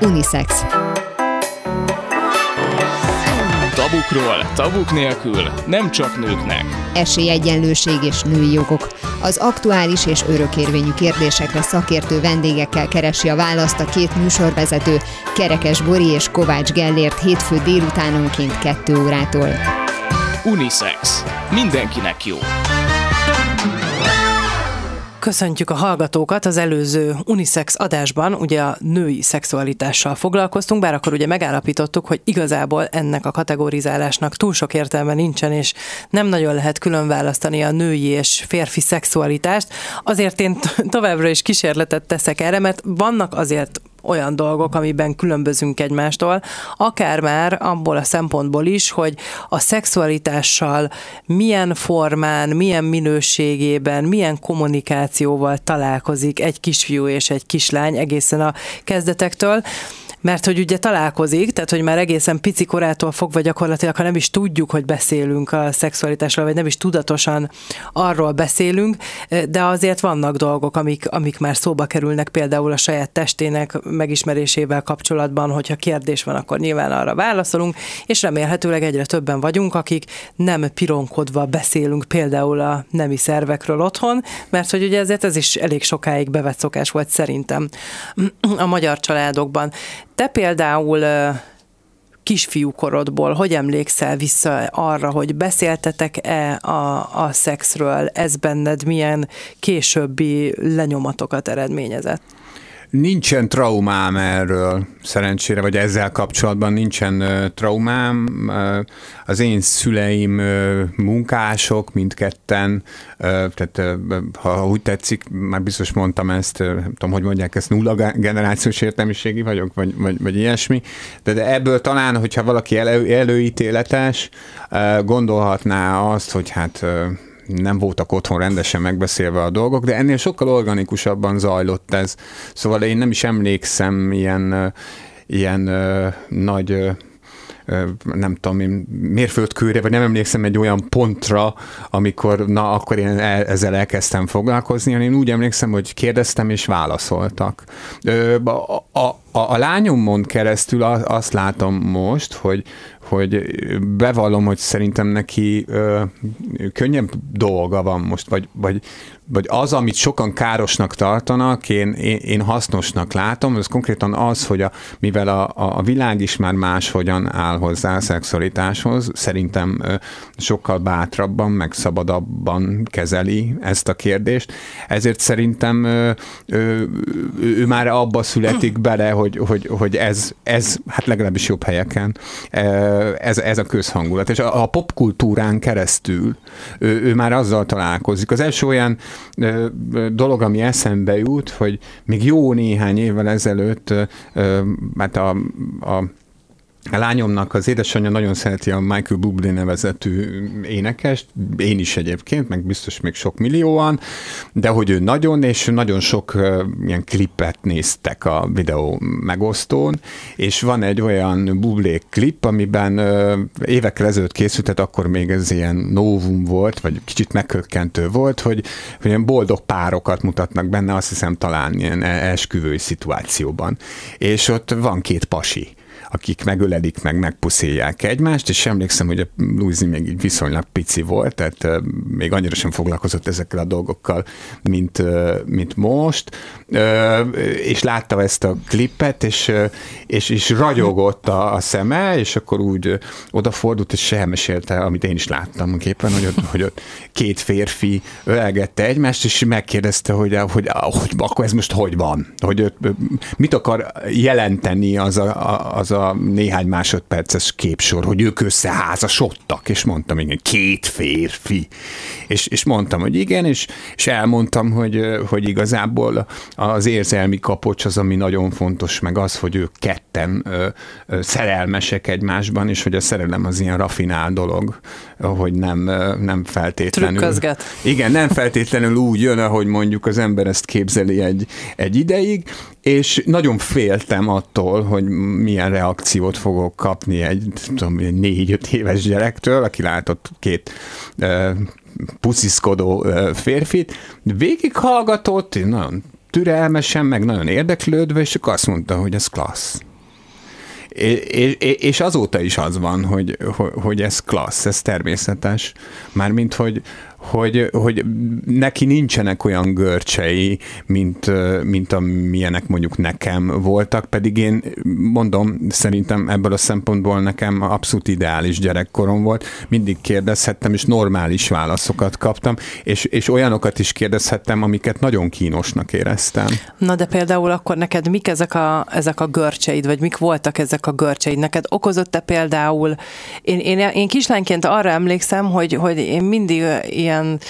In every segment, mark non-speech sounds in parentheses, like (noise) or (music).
Unisex. Tabukról, tabuk nélkül, nem csak nőknek. Esélyegyenlőség és női jogok. Az aktuális és örökérvényű kérdésekre szakértő vendégekkel keresi a választ a két műsorvezető, Kerekes Bori és Kovács Gellért hétfő délutánonként 2 órától. Unisex. Mindenkinek jó. Köszöntjük a hallgatókat. Az előző unisex adásban ugye a női szexualitással foglalkoztunk, bár akkor ugye megállapítottuk, hogy igazából ennek a kategorizálásnak túl sok értelme nincsen, és nem nagyon lehet külön választani a női és férfi szexualitást. Azért én továbbra is kísérletet teszek erre, mert vannak azért olyan dolgok, amiben különbözünk egymástól, akár már abból a szempontból is, hogy a szexualitással milyen formán, milyen minőségében, milyen kommunikációval találkozik egy kisfiú és egy kislány egészen a kezdetektől mert hogy ugye találkozik, tehát hogy már egészen pici korától fogva gyakorlatilag, ha nem is tudjuk, hogy beszélünk a szexualitásról, vagy nem is tudatosan arról beszélünk, de azért vannak dolgok, amik, amik már szóba kerülnek, például a saját testének megismerésével kapcsolatban, hogyha kérdés van, akkor nyilván arra válaszolunk, és remélhetőleg egyre többen vagyunk, akik nem pironkodva beszélünk például a nemi szervekről otthon, mert hogy ugye ezért ez is elég sokáig bevett szokás volt szerintem a magyar családokban. Te például kisfiú korodból, hogy emlékszel vissza arra, hogy beszéltetek-e a, a szexről, ez benned milyen későbbi lenyomatokat eredményezett? Nincsen traumám erről, szerencsére, vagy ezzel kapcsolatban nincsen traumám. Az én szüleim munkások, mindketten, tehát ha úgy tetszik, már biztos mondtam ezt, nem tudom, hogy mondják ezt, nulla generációs értelmiségi vagyok, vagy, vagy, vagy ilyesmi, de, de ebből talán, hogyha valaki elő, előítéletes, gondolhatná azt, hogy hát nem voltak otthon rendesen megbeszélve a dolgok, de ennél sokkal organikusabban zajlott ez. Szóval én nem is emlékszem ilyen, ilyen nagy nem tudom én, mérföldkőre, vagy nem emlékszem egy olyan pontra, amikor na, akkor én el, ezzel elkezdtem foglalkozni, hanem én úgy emlékszem, hogy kérdeztem és válaszoltak. A, a, a, a lányomon keresztül azt látom most, hogy, hogy bevallom, hogy szerintem neki ö, könnyebb dolga van most, vagy, vagy, vagy az, amit sokan károsnak tartanak, én, én, én hasznosnak látom, ez konkrétan az, hogy a, mivel a, a világ is már máshogyan áll hozzá a szexualitáshoz, szerintem ö, sokkal bátrabban, meg szabadabban kezeli ezt a kérdést, ezért szerintem ö, ö, ő már abba születik bele, hogy, hogy, hogy ez, ez, hát legalábbis jobb helyeken, ez, ez a közhangulat. És a, a popkultúrán keresztül ő, ő már azzal találkozik. Az első olyan dolog, ami eszembe jut, hogy még jó néhány évvel ezelőtt, hát a, a a lányomnak az édesanyja nagyon szereti a Michael Bublé nevezetű énekest, én is egyébként, meg biztos még sok millióan, de hogy ő nagyon, és nagyon sok ilyen klipet néztek a videó megosztón, és van egy olyan Bublé klip, amiben uh, évekkel ezelőtt készült, akkor még ez ilyen novum volt, vagy kicsit megkökkentő volt, hogy, hogy ilyen boldog párokat mutatnak benne, azt hiszem talán ilyen esküvői szituációban. És ott van két pasi akik megölelik, meg megpuszíják egymást, és emlékszem, hogy a Luizi még így viszonylag pici volt, tehát még annyira sem foglalkozott ezekkel a dolgokkal, mint, mint most, és látta ezt a klippet, és, és, és ragyogott a, a szeme, és akkor úgy odafordult, és elmesélte, amit én is láttam képen, hogy ott, hogy ott két férfi ölelgette egymást, és megkérdezte, hogy, hogy, hogy akkor ez most hogy van? Hogy mit akar jelenteni az a, az a a néhány másodperces képsor, hogy ők összeházasodtak, és mondtam, igen, két férfi. És, és mondtam, hogy igen, és, és elmondtam, hogy, hogy igazából az érzelmi kapocs az, ami nagyon fontos, meg az, hogy ők ketten ö, ö, szerelmesek egymásban, és hogy a szerelem az ilyen rafinál dolog, hogy nem, nem feltétlenül... Trükközget. Igen, nem feltétlenül úgy jön, ahogy mondjuk az ember ezt képzeli egy, egy ideig, és nagyon féltem attól, hogy milyen reakciót fogok kapni egy, tudom, egy négy-öt éves gyerektől, aki látott két uh, pusziszkodó férfit, végighallgatott, nagyon türelmesen, meg nagyon érdeklődve, és akkor azt mondta, hogy ez klassz És, és azóta is az van, hogy, hogy ez klassz, ez természetes. Mármint, hogy, hogy, hogy neki nincsenek olyan görcsei, mint, mint amilyenek mondjuk nekem voltak, pedig én mondom, szerintem ebből a szempontból nekem abszolút ideális gyerekkorom volt, mindig kérdezhettem, és normális válaszokat kaptam, és, és olyanokat is kérdezhettem, amiket nagyon kínosnak éreztem. Na de például akkor neked mik ezek a, ezek a görcseid, vagy mik voltak ezek a görcseid? Neked okozott-e például, én, én, én kislányként arra emlékszem, hogy, hogy én mindig ilyen ilyen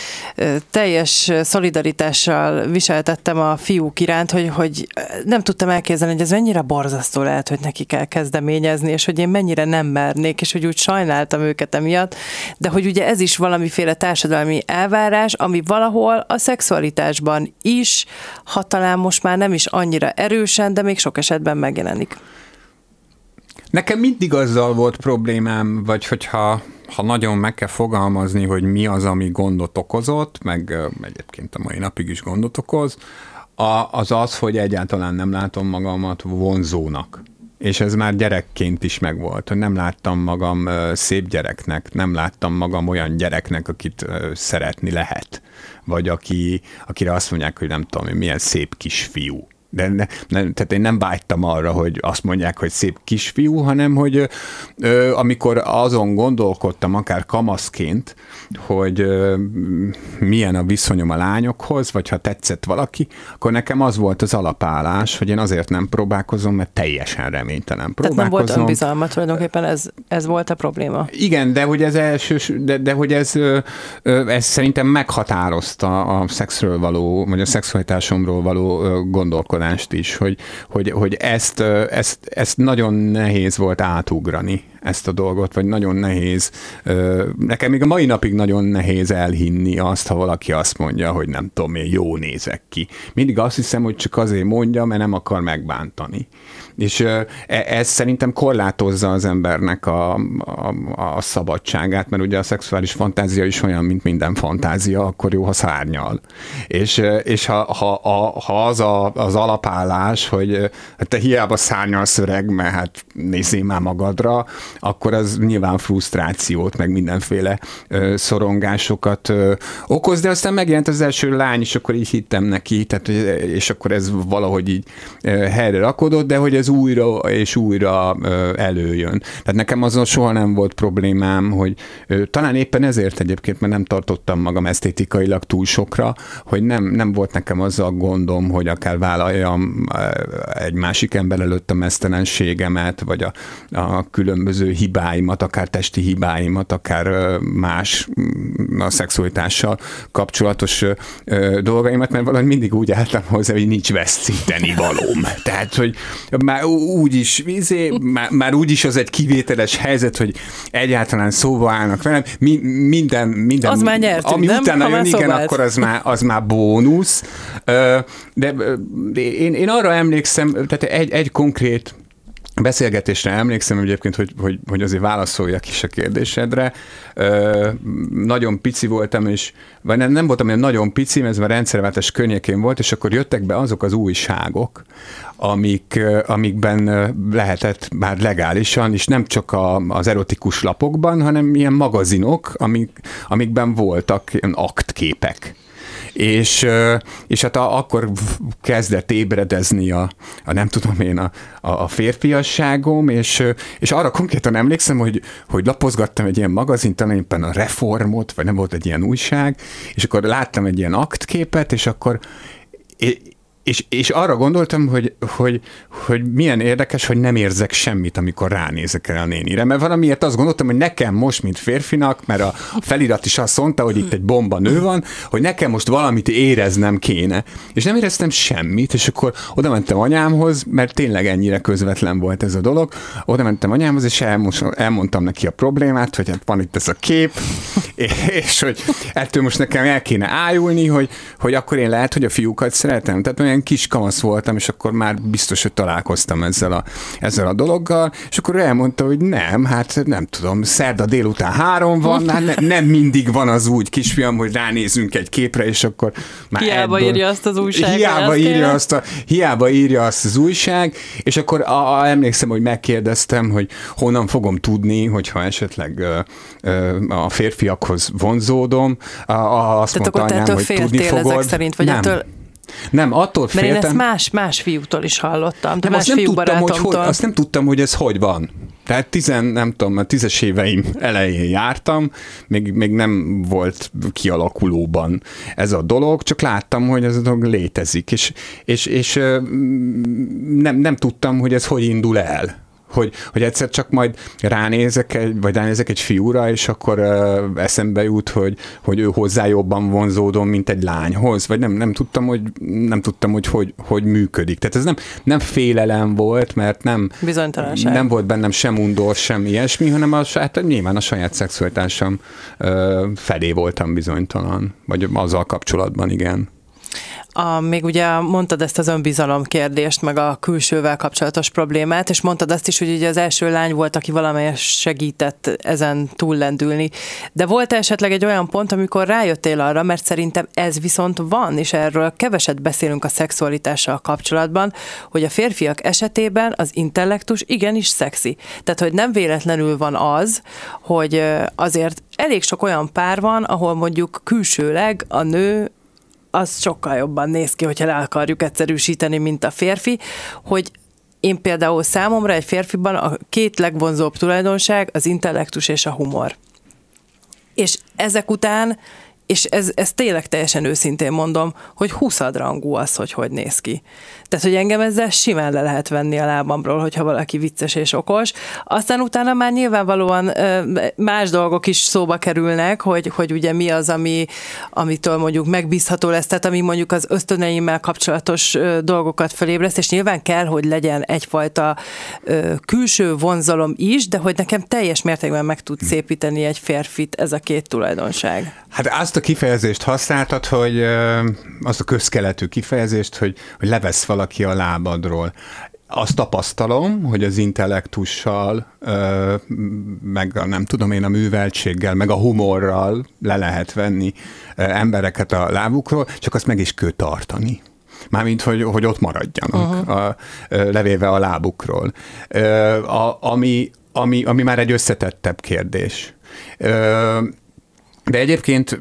teljes szolidaritással viseltettem a fiúk iránt, hogy, hogy nem tudtam elképzelni, hogy ez mennyire borzasztó lehet, hogy neki kell kezdeményezni, és hogy én mennyire nem mernék, és hogy úgy sajnáltam őket emiatt, de hogy ugye ez is valamiféle társadalmi elvárás, ami valahol a szexualitásban is, ha talán most már nem is annyira erősen, de még sok esetben megjelenik. Nekem mindig azzal volt problémám, vagy hogyha ha nagyon meg kell fogalmazni, hogy mi az, ami gondot okozott, meg egyébként a mai napig is gondot okoz, az az, hogy egyáltalán nem látom magamat vonzónak. És ez már gyerekként is megvolt, hogy nem láttam magam szép gyereknek, nem láttam magam olyan gyereknek, akit szeretni lehet, vagy aki, akire azt mondják, hogy nem tudom, milyen szép kisfiú de ne, ne, tehát én nem vágytam arra, hogy azt mondják, hogy szép kisfiú, hanem hogy ö, amikor azon gondolkodtam, akár kamaszként, hogy ö, milyen a viszonyom a lányokhoz, vagy ha tetszett valaki, akkor nekem az volt az alapállás, hogy én azért nem próbálkozom, mert teljesen reménytelen próbálkozom. Tehát nem volt önbizalma, tulajdonképpen ez, ez volt a probléma. Igen, de hogy ez elsős, de, de hogy ez, ez szerintem meghatározta a szexről való, vagy a szexualitásomról való gondolkodást tudást is, hogy, hogy, hogy ezt, ezt, ezt nagyon nehéz volt átugrani ezt a dolgot, vagy nagyon nehéz, nekem még a mai napig nagyon nehéz elhinni azt, ha valaki azt mondja, hogy nem tudom, én jó nézek ki. Mindig azt hiszem, hogy csak azért mondja, mert nem akar megbántani. És e, ez szerintem korlátozza az embernek a, a, a szabadságát, mert ugye a szexuális fantázia is olyan, mint minden fantázia, akkor jó, ha szárnyal. És, és ha, ha, ha az a, az alapállás, hogy hát te hiába szárnyalsz öreg, mert hát nézzél már magadra, akkor az nyilván frusztrációt, meg mindenféle ö, szorongásokat ö, okoz, de aztán megjelent az első lány, és akkor így hittem neki, tehát, és akkor ez valahogy így ö, helyre rakodott, de hogy ez újra és újra előjön. Tehát nekem azon soha nem volt problémám, hogy talán éppen ezért egyébként, mert nem tartottam magam esztétikailag túl sokra, hogy nem, nem volt nekem az a gondom, hogy akár vállaljam egy másik ember előtt a mesztelenségemet, vagy a, a különböző különböző hibáimat, akár testi hibáimat, akár más mm, a szexualitással kapcsolatos dolgaimat, mert valahogy mindig úgy álltam hozzá, hogy nincs veszíteni valóm. Tehát, hogy már úgy is, izé, már, már úgy is az egy kivételes helyzet, hogy egyáltalán szóba állnak velem, mi, minden, minden, az már nyertünk, ami nem? utána jön, igen, akkor az már, az már bónusz. De én, én arra emlékszem, tehát egy, egy konkrét beszélgetésre emlékszem egyébként, hogy, hogy, hogy azért válaszoljak is a kérdésedre. Ö, nagyon pici voltam, és vagy nem, nem voltam olyan nagyon pici, ez már rendszerváltás környékén volt, és akkor jöttek be azok az újságok, amik, amikben lehetett már legálisan, és nem csak a, az erotikus lapokban, hanem ilyen magazinok, amik, amikben voltak ilyen aktképek és, és hát a, akkor kezdett ébredezni a, a nem tudom én, a, a férfiasságom, és, és arra konkrétan emlékszem, hogy, hogy lapozgattam egy ilyen magazint, talán éppen a Reformot, vagy nem volt egy ilyen újság, és akkor láttam egy ilyen aktképet, és akkor és, és arra gondoltam, hogy, hogy, hogy milyen érdekes, hogy nem érzek semmit, amikor ránézek el a nénire. Mert valamiért azt gondoltam, hogy nekem most, mint férfinak, mert a felirat is azt mondta, hogy itt egy bomba nő van, hogy nekem most valamit éreznem kéne. És nem éreztem semmit, és akkor oda mentem anyámhoz, mert tényleg ennyire közvetlen volt ez a dolog. Oda mentem anyámhoz, és elmondtam neki a problémát, hogy hát van itt ez a kép, (laughs) és hogy ettől most nekem el kéne ájulni, hogy, hogy akkor én lehet, hogy a fiúkat szeretem. Tehát olyan kis kamasz voltam, és akkor már biztos, hogy találkoztam ezzel a, ezzel a dologgal, és akkor elmondta, hogy nem, hát nem tudom, szerda délután három van, hát ne, nem mindig van az úgy, kisfiam, hogy ránézünk egy képre, és akkor már Hiába ebből, írja azt az újság. Hiába írja azt, a, hiába írja azt az újság, és akkor a, a, emlékszem, hogy megkérdeztem, hogy honnan fogom tudni, hogyha esetleg ö, ö, a férfiakhoz vonzódom. A, a, azt Tehát mondta anyám, hogy tudni fogod. ezek szerint, vagy nem. ettől nem, attól féltem. Mert én ezt más, más fiútól is hallottam. Nem, más azt, nem tudtam, hogy, hogy, azt nem tudtam, hogy ez hogy van. Tehát tizen, nem tudom, a tízes éveim elején jártam, még, még nem volt kialakulóban ez a dolog, csak láttam, hogy ez a dolog létezik, és, és, és nem, nem tudtam, hogy ez hogy indul el hogy, hogy egyszer csak majd ránézek egy, vagy ránézek egy fiúra, és akkor uh, eszembe jut, hogy, hogy ő hozzá jobban vonzódom, mint egy lányhoz, vagy nem, nem tudtam, hogy nem tudtam, hogy, hogy hogy működik. Tehát ez nem, nem félelem volt, mert nem, nem volt bennem sem undor, sem ilyesmi, hanem a, hát nyilván a saját szexualitásom uh, felé voltam bizonytalan, vagy azzal kapcsolatban, igen. A, még ugye mondtad ezt az önbizalom kérdést, meg a külsővel kapcsolatos problémát, és mondtad azt is, hogy ugye az első lány volt, aki valamelyes segített ezen túllendülni. De volt esetleg egy olyan pont, amikor rájöttél arra, mert szerintem ez viszont van, és erről keveset beszélünk a szexualitással kapcsolatban, hogy a férfiak esetében az intellektus igenis szexi. Tehát, hogy nem véletlenül van az, hogy azért elég sok olyan pár van, ahol mondjuk külsőleg a nő az sokkal jobban néz ki, hogyha le akarjuk egyszerűsíteni, mint a férfi, hogy én például számomra egy férfiban a két legvonzóbb tulajdonság az intellektus és a humor. És ezek után és ez, ez tényleg teljesen őszintén mondom, hogy huszadrangú az, hogy hogy néz ki. Tehát, hogy engem ezzel simán le lehet venni a lábamról, hogyha valaki vicces és okos. Aztán utána már nyilvánvalóan más dolgok is szóba kerülnek, hogy, hogy ugye mi az, ami, amitől mondjuk megbízható lesz, tehát ami mondjuk az ösztöneimmel kapcsolatos dolgokat felébreszt, és nyilván kell, hogy legyen egyfajta külső vonzalom is, de hogy nekem teljes mértékben meg tud szépíteni egy férfit ez a két tulajdonság. Hát azt a kifejezést használtad, hogy azt a közkeletű kifejezést, hogy, hogy levesz valaki a lábadról. Azt tapasztalom, hogy az intellektussal, meg a, nem tudom én, a műveltséggel, meg a humorral le lehet venni embereket a lábukról, csak azt meg is kell tartani. Mármint, hogy, hogy ott maradjanak, uh-huh. a, levéve a lábukról. A, ami, ami, ami már egy összetettebb kérdés. De egyébként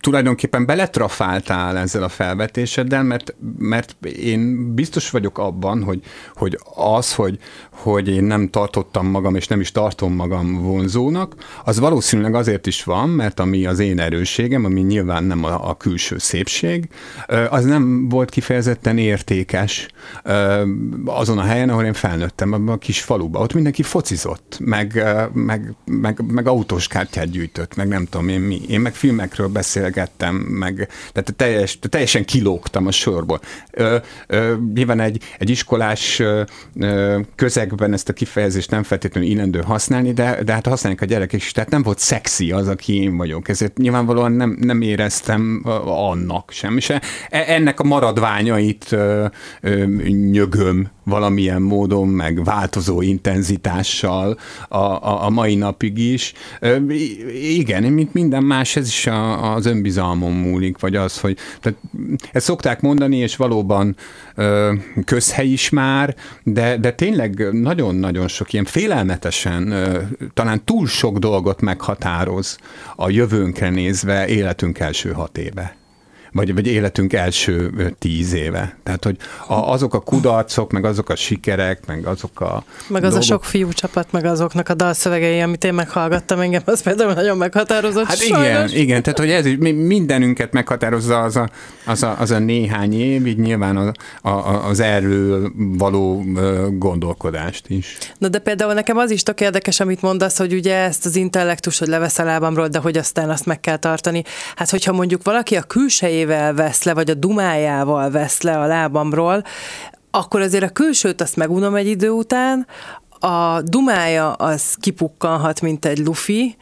tulajdonképpen beletrafáltál ezzel a felvetéseddel, mert, mert én biztos vagyok abban, hogy, hogy az, hogy, hogy én nem tartottam magam, és nem is tartom magam vonzónak, az valószínűleg azért is van, mert ami az én erősségem, ami nyilván nem a, a külső szépség, az nem volt kifejezetten értékes azon a helyen, ahol én felnőttem, abban a kis faluba. Ott mindenki focizott, meg, meg, meg, meg autóskártyát gyűjtött, meg nem tudom én mi. Én meg filmekről beszélgettem, meg tehát teljes, teljesen kilógtam a sorból. Nyilván egy, egy iskolás ö, közegben ezt a kifejezést nem feltétlenül illendő használni, de, de hát használják a gyerekek is, tehát nem volt szexi az, aki én vagyok. Ezért nyilvánvalóan nem, nem éreztem annak sem. És e, ennek a maradványait ö, ö, nyögöm valamilyen módon, meg változó intenzitással a, a, a mai napig is. Igen, mint minden más, ez is a, az önbizalmon múlik, vagy az, hogy tehát ezt szokták mondani, és valóban közhely is már, de, de tényleg nagyon-nagyon sok ilyen félelmetesen, talán túl sok dolgot meghatároz a jövőnkre nézve életünk első hat éve vagy, vagy életünk első tíz éve. Tehát, hogy a, azok a kudarcok, meg azok a sikerek, meg azok a Meg az dolgok... a sok fiú csapat, meg azoknak a dalszövegei, amit én meghallgattam engem, az például nagyon meghatározott. Hát sajnos. igen, igen, tehát hogy ez is mindenünket meghatározza az a, az a, az a néhány év, így nyilván a, a, az erről való gondolkodást is. Na de például nekem az is tök érdekes, amit mondasz, hogy ugye ezt az intellektus, hogy levesz a lábamról, de hogy aztán azt meg kell tartani. Hát hogyha mondjuk valaki a külsejében szemével vesz le, vagy a dumájával vesz le a lábamról, akkor azért a külsőt azt megunom egy idő után, a dumája az kipukkanhat, mint egy lufi,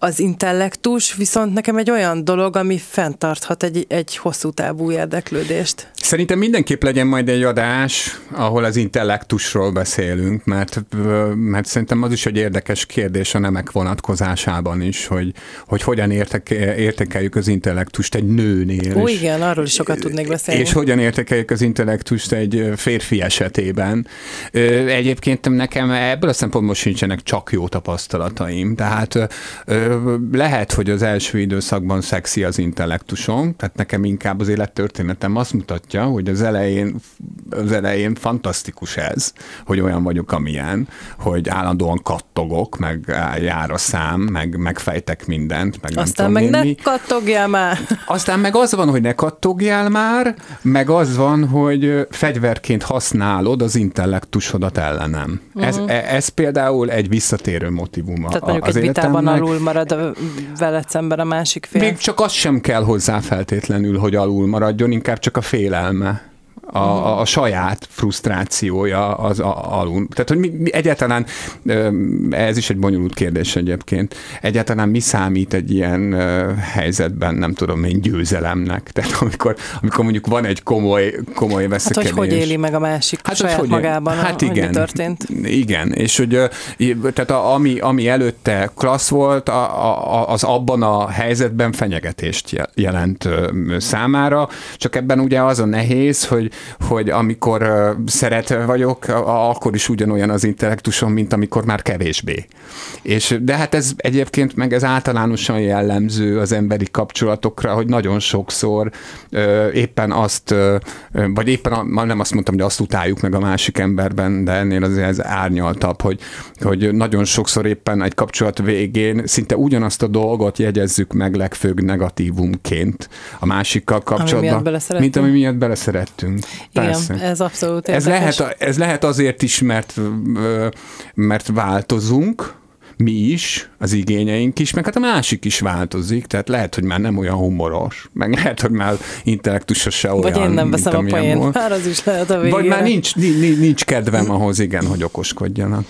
Az intellektus viszont nekem egy olyan dolog, ami fenntarthat egy, egy hosszú távú érdeklődést. Szerintem mindenképp legyen majd egy adás, ahol az intellektusról beszélünk, mert, mert szerintem az is egy érdekes kérdés a nemek vonatkozásában is, hogy, hogy hogyan értek, értekeljük az intellektust egy nőnél. Ó, és, igen, arról is sokat tudnék beszélni. És hogyan értekeljük az intellektust egy férfi esetében. Egyébként nekem ebből a szempontból sincsenek csak jó tapasztalataim, tehát lehet, hogy az első időszakban szexi az intellektusom, tehát nekem inkább az élettörténetem azt mutatja, hogy az elején, az elején fantasztikus ez, hogy olyan vagyok, amilyen, hogy állandóan kattogok, meg jár a szám, meg megfejtek mindent, meg Aztán nem meg ne mi. kattogjál már. Aztán meg az van, hogy ne kattogjál már, meg az van, hogy fegyverként használod az intellektusodat ellenem. Uh-huh. Ez, Mhm. e- ez például egy visszatérő motivum Tehát mondjuk az egy vitában életemnek. alul marad veled szemben a másik fél. Még csak az sem kell hozzá feltétlenül, hogy alul maradjon, inkább csak a félelme. A, a, a saját frusztrációja az a, alul. Tehát, hogy mi, mi egyáltalán, ez is egy bonyolult kérdés egyébként, egyáltalán mi számít egy ilyen helyzetben, nem tudom én, győzelemnek? Tehát amikor, amikor mondjuk van egy komoly, komoly Hát, veszekedés. hogy hogy éli meg a másik hát, saját hogy- magában, hát hogy mi igen, történt. Igen, és hogy tehát a, ami, ami előtte klassz volt, a, a, az abban a helyzetben fenyegetést je- jelent számára, csak ebben ugye az a nehéz, hogy, hogy amikor ö, szeretve vagyok, akkor is ugyanolyan az intellektusom, mint amikor már kevésbé. És, de hát ez egyébként meg ez általánosan jellemző az emberi kapcsolatokra, hogy nagyon sokszor ö, éppen azt, ö, vagy éppen a, nem azt mondtam, hogy azt utáljuk meg a másik emberben, de ennél azért ez árnyaltabb, hogy, hogy nagyon sokszor éppen egy kapcsolat végén szinte ugyanazt a dolgot jegyezzük meg legfőbb negatívumként a másikkal kapcsolatban, beleszerettünk. mint ami miatt beleszerettünk. Persze. Igen, ez abszolút Ez lehet, ez lehet azért is, mert, mert változunk, mi is, az igényeink is, meg hát a másik is változik, tehát lehet, hogy már nem olyan humoros, meg lehet, hogy már intellektusos se olyan, Vagy én nem veszem a poént, már az is lehet a végére. Vagy már nincs, nincs, nincs kedvem ahhoz, igen, hogy okoskodjanak.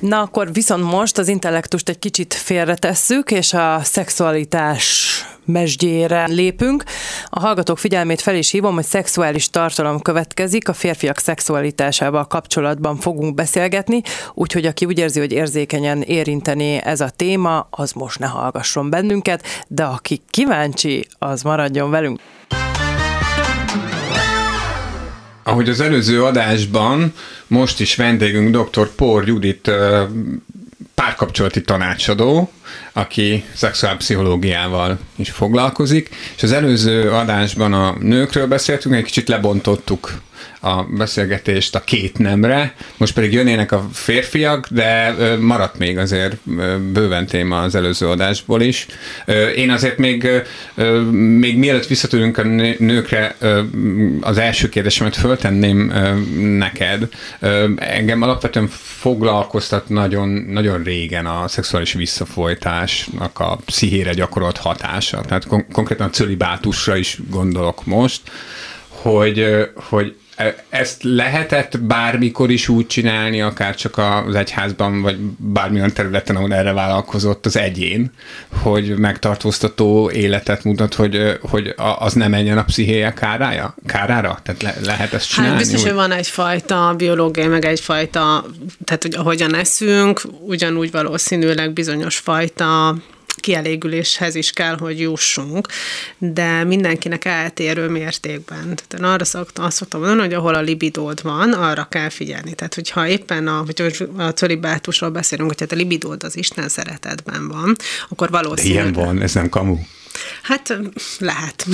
Na akkor viszont most az intellektust egy kicsit félretesszük, és a szexualitás mesdjére lépünk. A hallgatók figyelmét fel is hívom, hogy szexuális tartalom következik, a férfiak szexualitásával kapcsolatban fogunk beszélgetni, úgyhogy aki úgy érzi, hogy érzékenyen érinteni ez a téma, az most ne hallgasson bennünket, de aki kíváncsi, az maradjon velünk. Ahogy az előző adásban, most is vendégünk dr. Pór Judit párkapcsolati tanácsadó, aki szexuálpszichológiával is foglalkozik, és az előző adásban a nőkről beszéltünk, egy kicsit lebontottuk a beszélgetést a két nemre, most pedig jönnének a férfiak, de maradt még azért bőven téma az előző adásból is. Én azért még, még mielőtt visszatérünk a nő- nőkre, az első kérdésemet föltenném neked. Engem alapvetően foglalkoztat nagyon, nagyon régen a szexuális visszafolytásnak a pszichére gyakorolt hatása. Tehát kon- konkrétan a cölibátusra is gondolok most, hogy, hogy ezt lehetett bármikor is úgy csinálni, akár csak az egyházban, vagy bármilyen területen, ahol erre vállalkozott az egyén, hogy megtartóztató életet mutat, hogy, hogy az ne menjen a pszichéje kárája, kárára? Tehát le, lehet ezt csinálni? Hát biztos, úgy? hogy van egyfajta biológiai, meg egyfajta, tehát hogy ahogyan eszünk, ugyanúgy valószínűleg bizonyos fajta kielégüléshez is kell, hogy jussunk, de mindenkinek eltérő mértékben. Tehát én arra szoktam, azt szoktam mondani, hogy ahol a libidód van, arra kell figyelni. Tehát, hogyha éppen a, hogy a cölibátusról beszélünk, hogy hát a libidód az Isten szeretetben van, akkor De valószínűleg... ilyen van, ez nem kamu. Hát lehet.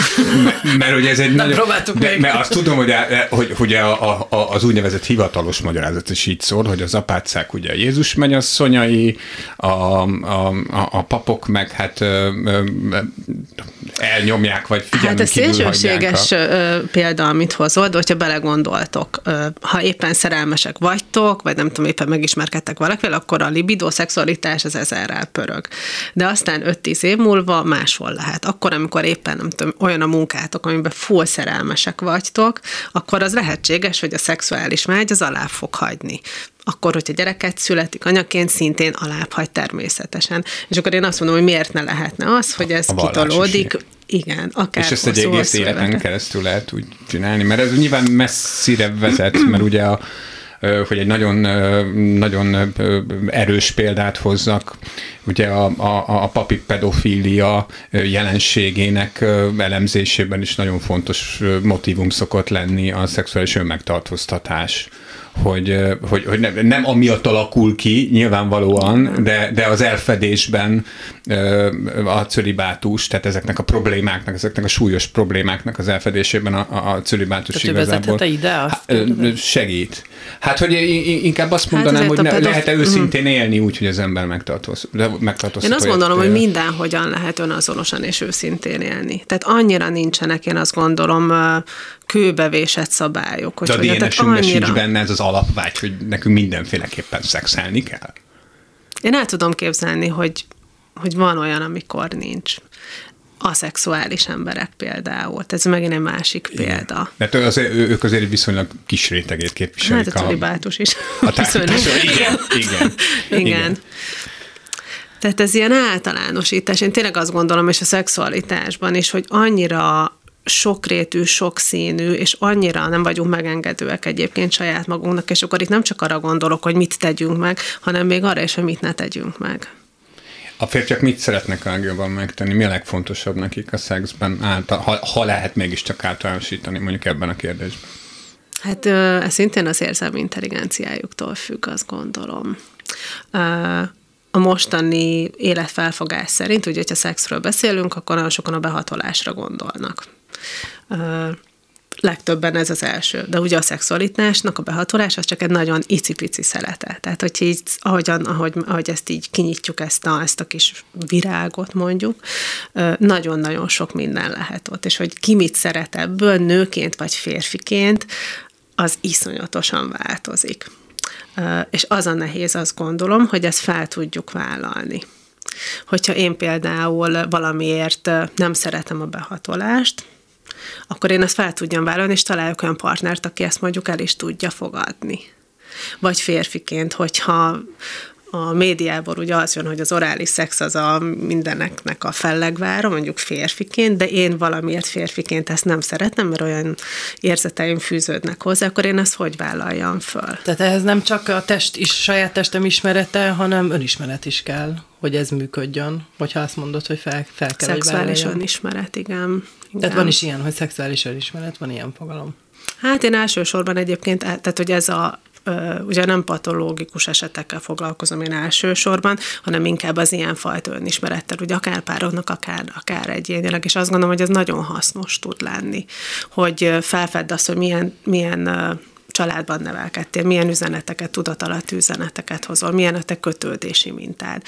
Mert, mert hogy ez egy nagyon... próbáltuk de, még. Mert azt tudom, hogy, a, hogy, hogy a, a, az úgynevezett hivatalos magyarázat is így szól, hogy az apácák ugye Jézus mennyasszonyai, a, a, a, a papok meg hát ö, ö, elnyomják, vagy Hát figyelmen ez kívül hagyják szélsőséges a... példa, amit hozod, hogyha belegondoltok, ha éppen szerelmesek vagytok, vagy nem tudom, éppen megismerkedtek valakivel, akkor a libido, szexualitás az ezerrel pörög. De aztán 5-10 év múlva máshol lehet. Akkor, amikor éppen nem tudom, olyan a munkátok, amiben full szerelmesek vagytok, akkor az lehetséges, hogy a szexuális vágy az alá fog hagyni. Akkor, hogyha gyereket születik anyaként, szintén alábbhagy természetesen. És akkor én azt mondom, hogy miért ne lehetne az, hogy ez kitolódik, igen, akár És ezt egy egész életen keresztül lehet úgy csinálni, mert ez nyilván messzire vezet, mert ugye a hogy egy nagyon, nagyon erős példát hozzak, ugye a, a, a papi pedofília jelenségének elemzésében is nagyon fontos motivum szokott lenni a szexuális önmegtartóztatás hogy, hogy, hogy nem, nem amiatt alakul ki, nyilvánvalóan, de, de az elfedésben a cölibátus, tehát ezeknek a problémáknak, ezeknek a súlyos problémáknak az elfedésében a, a cölibátus tehát igazából ide azt? segít. Hát, hogy inkább azt hát mondanám, hát hogy pedof... lehet-e őszintén élni úgy, hogy az ember megtartoz Én azt gondolom, hogy mindenhogyan lehet önazonosan és őszintén élni. Tehát annyira nincsenek, én azt gondolom, kőbevésett szabályok. Hogy De a DNS-ünkben annyira... sincs benne ez az alapvágy, hogy nekünk mindenféleképpen szexelni kell? Én el tudom képzelni, hogy, hogy van olyan, amikor nincs aszexuális emberek például. Ez megint egy másik Igen. példa. Mert az, ők azért viszonylag kis rétegét képviselik. Hát a cölibátus is. (laughs) A társadalom. (laughs) Igen. Igen. (laughs) Igen. Igen. Tehát ez ilyen általánosítás. Én tényleg azt gondolom, és a szexualitásban is, hogy annyira sokrétű, sokszínű, és annyira nem vagyunk megengedőek egyébként saját magunknak, és akkor itt nem csak arra gondolok, hogy mit tegyünk meg, hanem még arra is, hogy mit ne tegyünk meg. A férfiak mit szeretnek a legjobban megtenni? Mi a legfontosabb nekik a szexben, által, ha, ha lehet mégiscsak általánosítani mondjuk ebben a kérdésben? Hát ez szintén az érzelmi intelligenciájuktól függ, azt gondolom. A mostani életfelfogás szerint, ugye, hogyha szexről beszélünk, akkor nagyon sokan a behatolásra gondolnak legtöbben ez az első. De ugye a szexualitásnak a behatolás az csak egy nagyon icipici szelete. Tehát, hogy így, ahogyan, ahogy, ahogy ezt így kinyitjuk, ezt a, ezt a kis virágot mondjuk, nagyon-nagyon sok minden lehet ott. És hogy ki mit szeret ebből, nőként vagy férfiként, az iszonyatosan változik. És az a nehéz, azt gondolom, hogy ezt fel tudjuk vállalni. Hogyha én például valamiért nem szeretem a behatolást, akkor én ezt fel tudjam vállalni, és találjuk olyan partnert, aki ezt mondjuk el is tudja fogadni. Vagy férfiként, hogyha a médiából ugye az jön, hogy az orális szex az a mindeneknek a fellegvára, mondjuk férfiként, de én valamiért férfiként ezt nem szeretem, mert olyan érzeteim fűződnek hozzá, akkor én ezt hogy vállaljam föl? Tehát ehhez nem csak a test is, saját testem ismerete, hanem önismeret is kell, hogy ez működjön, hogyha azt mondod, hogy fel, fel kell, Szexuális hogy önismeret, igen. igen. Tehát van is ilyen, hogy szexuális önismeret, van ilyen fogalom. Hát én elsősorban egyébként, tehát hogy ez a ugye nem patológikus esetekkel foglalkozom én elsősorban, hanem inkább az ilyen fajta önismerettel, ugye akár pároknak, akár, akár egyénileg, és azt gondolom, hogy ez nagyon hasznos tud lenni, hogy felfedd azt, hogy milyen, milyen családban nevelkedtél, milyen üzeneteket, tudat üzeneteket hozol, milyen a te kötődési mintád,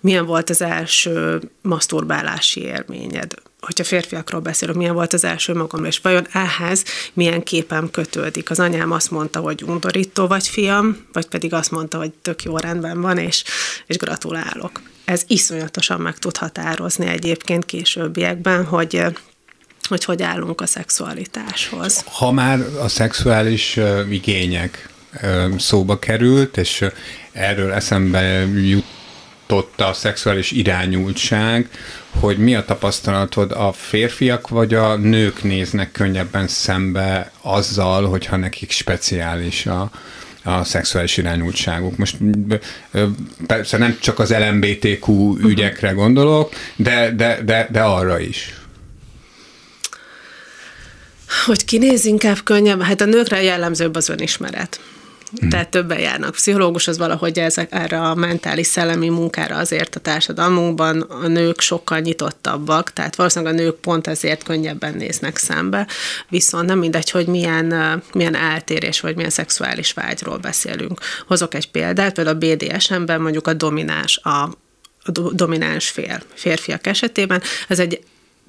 milyen volt az első maszturbálási élményed, hogyha férfiakról beszélünk, milyen volt az első magam, és vajon ehhez milyen képem kötődik. Az anyám azt mondta, hogy undorító vagy fiam, vagy pedig azt mondta, hogy tök jó rendben van, és, és gratulálok. Ez iszonyatosan meg tud határozni egyébként későbbiekben, hogy hogy hogy állunk a szexualitáshoz. Ha már a szexuális igények szóba került, és erről eszembe jutott a szexuális irányultság, hogy mi a tapasztalatod, a férfiak vagy a nők néznek könnyebben szembe azzal, hogyha nekik speciális a, a szexuális irányultságuk. Most persze nem csak az LMBTQ ügyekre gondolok, de, de, de, de arra is. Hogy kinéz inkább könnyebb? Hát a nőkre jellemzőbb az önismeret. Mm. Tehát többen járnak. Pszichológus az valahogy ezek, erre a mentális szellemi munkára azért a társadalmunkban a nők sokkal nyitottabbak, tehát valószínűleg a nők pont ezért könnyebben néznek szembe, viszont nem mindegy, hogy milyen, milyen eltérés vagy milyen szexuális vágyról beszélünk. Hozok egy példát, például a BDSM-ben mondjuk a domináns, a a domináns fél férfiak esetében. Ez egy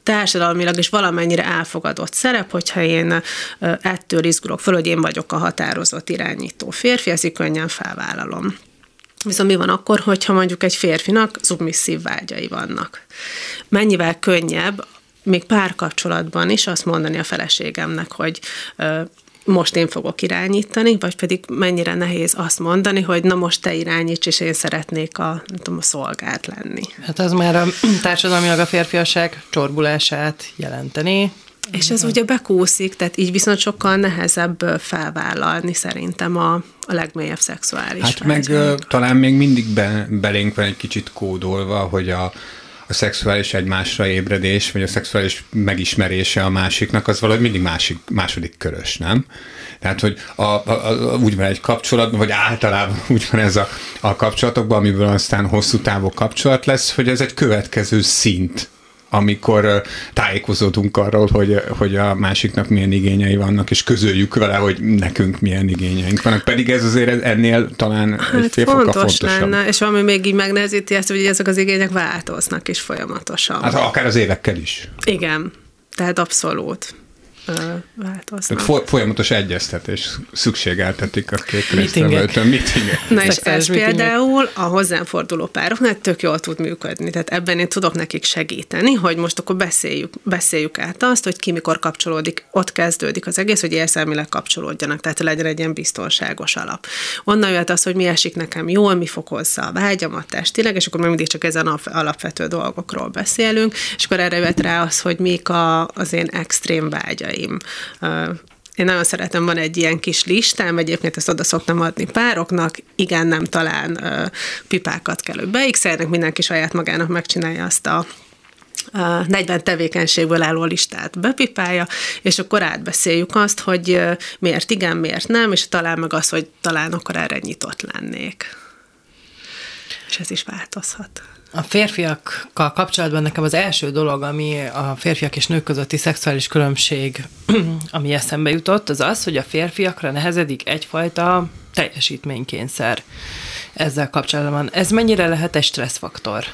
társadalmilag is valamennyire elfogadott szerep, hogyha én ettől izgulok föl, hogy én vagyok a határozott irányító férfi, ezt könnyen felvállalom. Viszont mi van akkor, hogyha mondjuk egy férfinak szubmisszív vágyai vannak? Mennyivel könnyebb még párkapcsolatban is azt mondani a feleségemnek, hogy most én fogok irányítani, vagy pedig mennyire nehéz azt mondani, hogy na most te irányíts, és én szeretnék a, nem tudom, a szolgált lenni. Hát az már a (clears throat) társadalmilag a férfiasság csorbulását jelenteni. És ez ugye bekúszik, tehát így viszont sokkal nehezebb felvállalni szerintem a, a legmélyebb szexuális Hát meg uh, talán még mindig be, belénk van egy kicsit kódolva, hogy a, a szexuális egymásra ébredés, vagy a szexuális megismerése a másiknak, az valahogy mindig másik, második körös, nem? Tehát, hogy a, a, a, úgy van egy kapcsolat, vagy általában (laughs) úgy van ez a, a kapcsolatokban, amiből aztán hosszú távú kapcsolat lesz, hogy ez egy következő szint amikor tájékozódunk arról, hogy, hogy a másiknak milyen igényei vannak, és közöljük vele, hogy nekünk milyen igényeink vannak. Pedig ez azért ennél talán hát egy fél fontos fontosabb. lenne, és ami még így megnehezíti ezt, hogy ezek az igények változnak is folyamatosan. Hát akár az évekkel is. Igen, tehát abszolút változnak. Foly- folyamatos egyeztetés szükségeltetik a két résztvevőtől. Na és ez például a hozzám forduló pároknál tök jól tud működni. Tehát ebben én tudok nekik segíteni, hogy most akkor beszéljük, beszéljük át azt, hogy ki mikor kapcsolódik, ott kezdődik az egész, hogy érzelmileg kapcsolódjanak, tehát legyen egy ilyen biztonságos alap. Onnan jött az, hogy mi esik nekem jól, mi fokozza a vágyamat testileg, és akkor még mindig csak ezen alapvető dolgokról beszélünk, és akkor erre jött rá az, hogy mik a, az én extrém vágyai barátaim. Én nagyon szeretem, van egy ilyen kis listám, egyébként ezt oda szoktam adni pároknak, igen, nem talán pipákat kell, hogy beixeljenek, mindenki saját magának megcsinálja azt a 40 tevékenységből álló listát bepipálja, és akkor átbeszéljük azt, hogy miért igen, miért nem, és talán meg az, hogy talán akkor erre nyitott lennék. És ez is változhat. A férfiakkal kapcsolatban nekem az első dolog, ami a férfiak és nők közötti szexuális különbség, (clears throat) ami eszembe jutott, az az, hogy a férfiakra nehezedik egyfajta teljesítménykényszer ezzel kapcsolatban. Ez mennyire lehet egy stresszfaktor?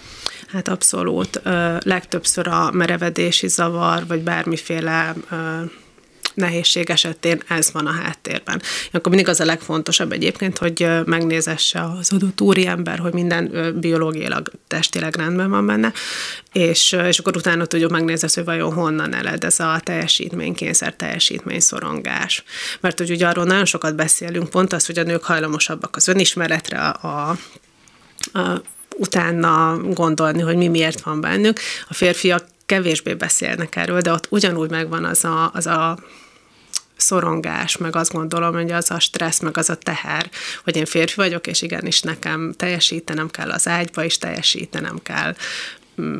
Hát abszolút. Legtöbbször a merevedési zavar, vagy bármiféle nehézség esetén ez van a háttérben. Akkor mindig az a legfontosabb egyébként, hogy megnézesse az adott úriember, hogy minden biológiailag, testileg rendben van benne, és, és akkor utána tudjuk megnézni, hogy vajon honnan eled ez a teljesítménykényszer, teljesítményszorongás. Mert hogy ugye arról nagyon sokat beszélünk, pont az, hogy a nők hajlamosabbak az önismeretre, a, a utána gondolni, hogy mi miért van bennük. A férfiak kevésbé beszélnek erről, de ott ugyanúgy megvan az a, az a szorongás, meg azt gondolom, hogy az a stressz, meg az a teher, hogy én férfi vagyok, és igenis nekem teljesítenem kell az ágyba is, teljesítenem kell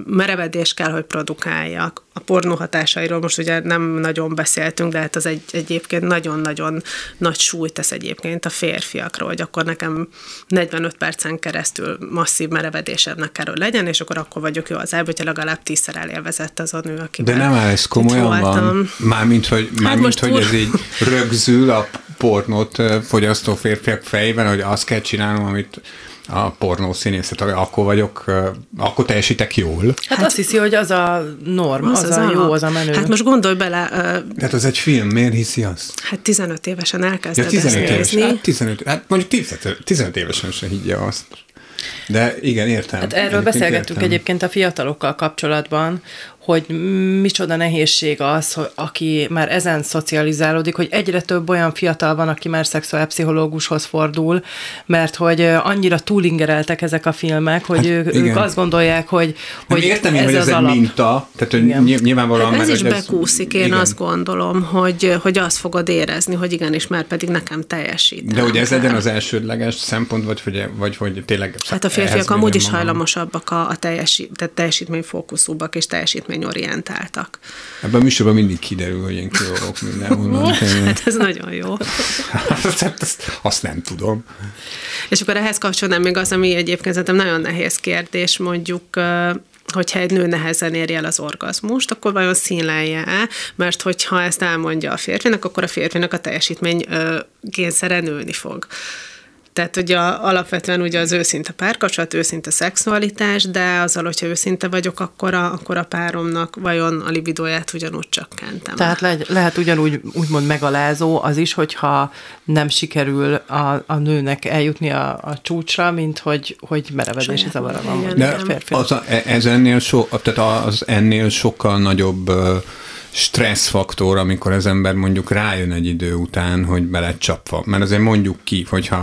merevedés kell, hogy produkáljak. A pornó hatásairól most ugye nem nagyon beszéltünk, de hát az egy, egyébként nagyon-nagyon nagy súlyt tesz egyébként a férfiakról, hogy akkor nekem 45 percen keresztül masszív merevedésemnek kell, hogy legyen, és akkor akkor vagyok jó az elbe, hogyha legalább tízszer elélvezett az a nő, aki De nem áll ez komolyan van? Mármint, hogy, hát mármint, hát hogy ez így rögzül a pornót fogyasztó férfiak fejében, hogy azt kell csinálnom, amit a pornó színészet, akkor vagyok, akkor teljesítek jól. Hát, hát azt hiszi, hogy az a norm, az, az, az a, jó, az a menő. Hát most gondolj bele. Uh, Tehát az egy film, miért hiszi azt? Hát 15 évesen elkezdett ja, 15 éves, hát 15, hát mondjuk 15, 15 évesen se higgye azt. De igen, értem. Hát erről egyébként beszélgettünk értem. egyébként a fiatalokkal kapcsolatban, hogy micsoda nehézség az, hogy aki már ezen szocializálódik, hogy egyre több olyan fiatal van, aki már szexuálpszichológushoz fordul, mert hogy annyira túlingereltek ezek a filmek, hogy hát, ők, ők azt gondolják, hogy, hogy értem ez, hogy ez egy alap. minta, tehát hogy igen. nyilvánvalóan... Hát ez is bekúszik, én igen. azt gondolom, hogy, hogy azt fogod érezni, hogy igenis, mert pedig nekem teljesít. De hogy ez legyen az elsődleges szempont, vagy hogy, vagy hogy tényleg... Hát a férfiak amúgy is hajlamosabbak a, a teljesít, tehát teljesítményfókuszúbbak és teljesítmény eredményorientáltak. Ebben a műsorban mindig kiderül, hogy én kiorok mindenhonnan. (laughs) hát ez nagyon jó. (laughs) hát azt, azt nem tudom. És akkor ehhez kapcsolódnám még az, ami egyébként szerintem nagyon nehéz kérdés, mondjuk hogyha egy nő nehezen érje el az orgazmust, akkor vajon színlelje-e? Mert hogyha ezt elmondja a férfinak, akkor a férfinak a teljesítmény kényszere nőni fog. Tehát ugye alapvetően ugye az őszinte párkapcsolat, őszinte szexualitás, de azzal, hogyha őszinte vagyok, akkor a, akkor a páromnak vajon a libidóját ugyanúgy csökkentem. Tehát le, lehet ugyanúgy úgymond megalázó az is, hogyha nem sikerül a, a nőnek eljutni a, a csúcsra, mint hogy, hogy merevedési zavara van. De az a, ez ennél, so, tehát az ennél sokkal nagyobb stresszfaktor, amikor az ember mondjuk rájön egy idő után, hogy bele csapva. Mert azért mondjuk ki, hogyha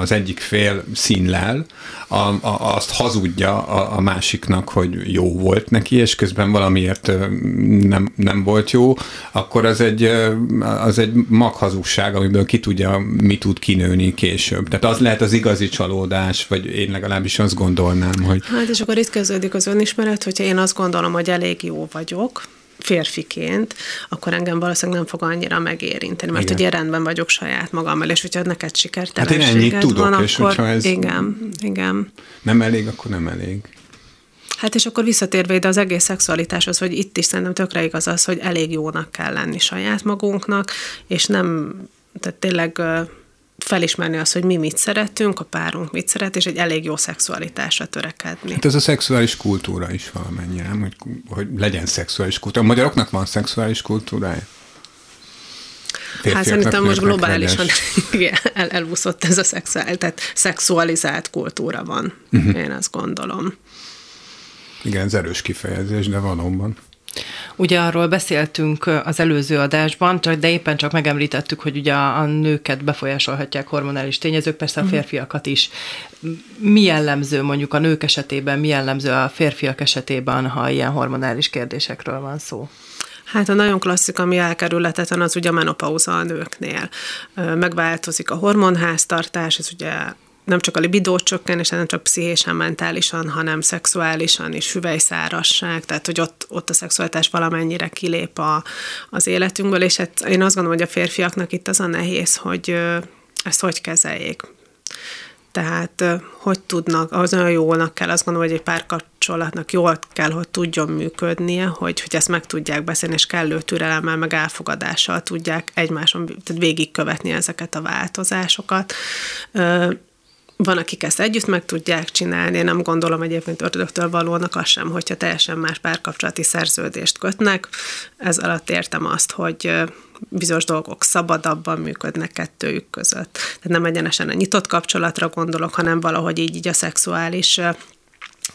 az egyik fél színlel, a, a, azt hazudja a, a másiknak, hogy jó volt neki, és közben valamiért nem, nem volt jó, akkor az egy, az egy maghazugság, amiből ki tudja, mi tud kinőni később. Tehát az lehet az igazi csalódás, vagy én legalábbis azt gondolnám, hogy... Hát és akkor itt kezdődik az önismeret, hogyha én azt gondolom, hogy elég jó vagyok, férfiként, akkor engem valószínűleg nem fog annyira megérinteni, mert igen. ugye rendben vagyok saját magammal, és hogyha neked sikertelenséged hát én ennyit tudok, van, és akkor ez igen, igen. Nem elég, akkor nem elég. Hát és akkor visszatérve ide az egész szexualitáshoz, hogy itt is szerintem tökre igaz az, hogy elég jónak kell lenni saját magunknak, és nem, tehát tényleg felismerni azt, hogy mi mit szeretünk, a párunk mit szeret, és egy elég jó szexualitásra törekedni. Hát ez a szexuális kultúra is valamennyire, hogy, hogy legyen szexuális kultúra. A magyaroknak van szexuális kultúrája? hát szerintem most globálisan (laughs) igen, el, elúszott ez a szexuális, tehát szexualizált kultúra van, uh-huh. én azt gondolom. Igen, ez erős kifejezés, de valóban. Ugye arról beszéltünk az előző adásban, de éppen csak megemlítettük, hogy ugye a nőket befolyásolhatják hormonális tényezők, persze a mhm. férfiakat is. Mi jellemző mondjuk a nők esetében, mi jellemző a férfiak esetében, ha ilyen hormonális kérdésekről van szó? Hát a nagyon klasszik, ami elkerülhetetlen, az ugye a menopauza a nőknél. Megváltozik a hormonháztartás, ez ugye nem csak a libidó csökkenés, nem csak pszichésen, mentálisan, hanem szexuálisan is, hüvelyszárasság, tehát hogy ott, ott a szexualitás valamennyire kilép a, az életünkből, és hát én azt gondolom, hogy a férfiaknak itt az a nehéz, hogy ezt hogy kezeljék. Tehát hogy tudnak, az olyan jónak kell, azt gondolom, hogy egy párkapcsolatnak jól kell, hogy tudjon működnie, hogy, hogy ezt meg tudják beszélni, és kellő türelemmel, meg elfogadással tudják egymáson tehát végigkövetni ezeket a változásokat van, akik ezt együtt meg tudják csinálni, én nem gondolom egyébként ördögtől valónak az sem, hogyha teljesen más párkapcsolati szerződést kötnek. Ez alatt értem azt, hogy bizonyos dolgok szabadabban működnek kettőjük között. Tehát nem egyenesen a nyitott kapcsolatra gondolok, hanem valahogy így, így a szexuális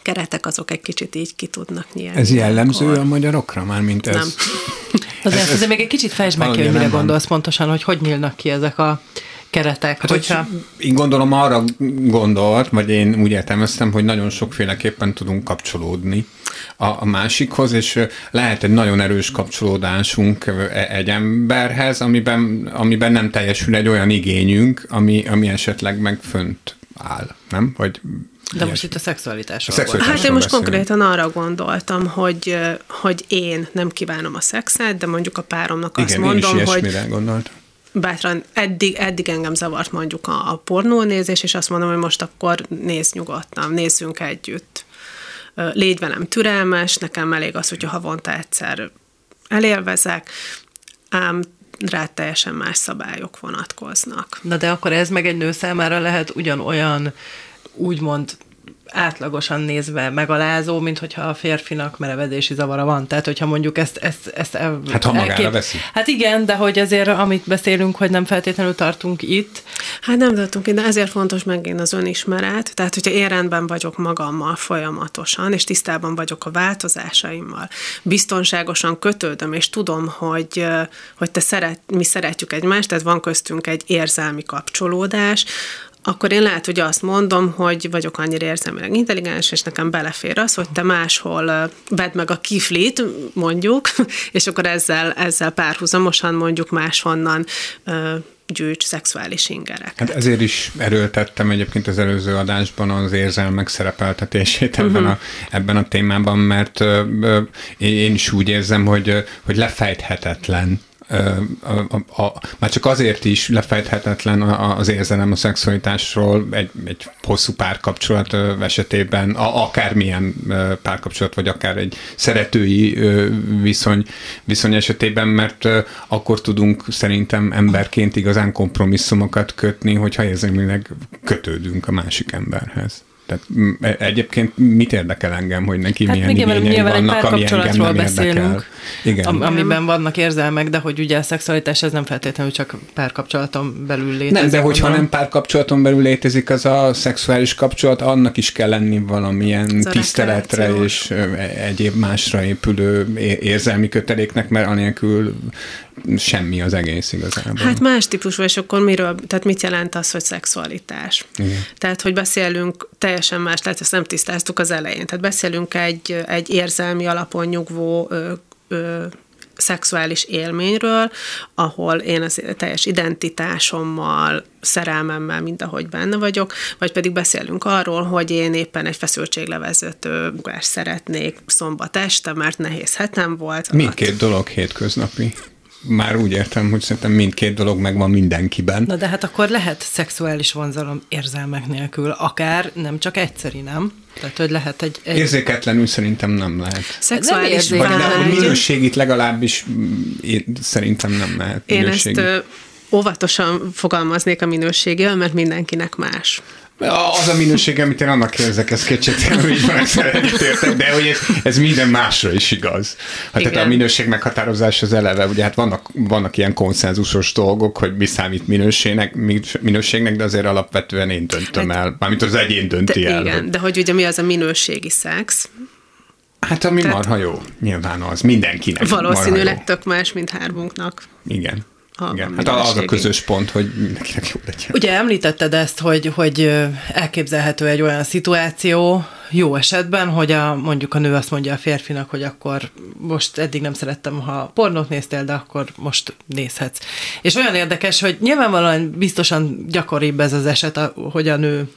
keretek azok egy kicsit így ki tudnak nyílni. Ez jellemző akkor. a magyarokra már, mint ez? Nem. (laughs) Ez, ez, ez, ez még egy kicsit fejtsd meg ki, hogy mire gondolsz pontosan, hogy hogy nyílnak ki ezek a keretek. Hát, hogyha... hogy én gondolom arra gondolt, vagy én úgy értelmeztem, hogy nagyon sokféleképpen tudunk kapcsolódni a, a másikhoz, és lehet egy nagyon erős kapcsolódásunk e, egy emberhez, amiben, amiben nem teljesül egy olyan igényünk, ami, ami esetleg meg fönt áll, nem? Vagy de most itt a szexualitásról. A szexualitásról hát én most beszélünk. konkrétan arra gondoltam, hogy, hogy én nem kívánom a szexet, de mondjuk a páromnak azt Igen, mondom, én is hogy gondoltam bátran eddig, eddig engem zavart mondjuk a, a pornónézés, és azt mondom, hogy most akkor nézz nyugodtan, nézzünk együtt. Légy velem türelmes, nekem elég az, hogyha havonta egyszer elélvezek, ám rá teljesen más szabályok vonatkoznak. Na de akkor ez meg egy nő számára lehet ugyanolyan úgymond átlagosan nézve megalázó, mint hogyha a férfinak merevedési zavara van. Tehát, hogyha mondjuk ezt... ezt, ezt hát, ha magára elkép... veszi. Hát igen, de hogy azért, amit beszélünk, hogy nem feltétlenül tartunk itt. Hát nem tartunk itt, de ezért fontos megint az önismeret. Tehát, hogyha én rendben vagyok magammal folyamatosan, és tisztában vagyok a változásaimmal, biztonságosan kötődöm, és tudom, hogy, hogy te szeret, mi szeretjük egymást, tehát van köztünk egy érzelmi kapcsolódás, akkor én lehet, hogy azt mondom, hogy vagyok annyira érzelmileg intelligens, és nekem belefér az, hogy te máshol vedd meg a kiflit, mondjuk, (laughs) és akkor ezzel, ezzel párhuzamosan mondjuk máshonnan gyűjts szexuális ingerek. Hát ezért is erőltettem egyébként az előző adásban az érzelmek szerepeltetését ebben, uh-huh. a, ebben a témában, mert én is úgy érzem, hogy, hogy lefejthetetlen a, a, a, már csak azért is lefejthetetlen az érzelem a szexualitásról egy, egy hosszú párkapcsolat esetében, a, akármilyen párkapcsolat, vagy akár egy szeretői viszony, viszony esetében, mert akkor tudunk szerintem emberként igazán kompromisszumokat kötni, hogyha érzelmileg kötődünk a másik emberhez. Tehát e, egyébként mit érdekel engem, hogy neki hát milyen igen, igényei vannak, ami engem nem beszélünk, érdekel. Igen. Am- amiben vannak érzelmek, de hogy ugye a szexualitás ez nem feltétlenül csak párkapcsolaton belül létezik. Nem, de hogyha nem párkapcsolaton belül létezik az a szexuális kapcsolat, annak is kell lenni valamilyen tiszteletre és egyéb másra épülő érzelmi köteléknek, mert anélkül semmi az egész igazából. Hát más típusú, és akkor miről, tehát mit jelent az, hogy szexualitás? Igen. Tehát, hogy beszélünk teljesen más, tehát ezt nem tisztáztuk az elején. Tehát beszélünk egy, egy érzelmi alapon nyugvó ö, ö, szexuális élményről, ahol én az teljes identitásommal, szerelmemmel, mint ahogy benne vagyok, vagy pedig beszélünk arról, hogy én éppen egy feszültséglevezető szeretnék szombat este, mert nehéz hetem volt. Mindkét dolog hétköznapi már úgy értem, hogy szerintem mindkét dolog megvan mindenkiben. Na de hát akkor lehet szexuális vonzalom érzelmek nélkül, akár nem csak egyszeri, nem? Tehát, hogy lehet egy... egy... Érzéketlenül szerintem nem lehet. Szexuális nem Vagy ne, minőségit legalábbis én, szerintem nem lehet. Én ezt ö, óvatosan fogalmaznék a minőségével, mert mindenkinek más. Az a minőség, amit én annak érzek, ez kétségtelenül így van, értek, de hogy ez, ez minden másra is igaz. Hát tehát a minőség meghatározás az eleve, ugye hát vannak, vannak ilyen konszenzusos dolgok, hogy mi számít minőségnek, minőségnek, de azért alapvetően én döntöm hát, el, mármint az egyén dönti de, el. Igen, hogy... de hogy ugye mi az a minőségi szex, Hát ami Tehát, marha jó, nyilván az, mindenkinek Valószínűleg tök más, mint hármunknak. Igen. Igen, hát az a közös pont, hogy mindenkinek jó legyen. Ugye említetted ezt, hogy, hogy elképzelhető egy olyan szituáció, jó esetben, hogy a, mondjuk a nő azt mondja a férfinak, hogy akkor most eddig nem szerettem, ha pornót néztél, de akkor most nézhetsz. És olyan érdekes, hogy nyilvánvalóan biztosan gyakoribb ez az eset, hogy a nő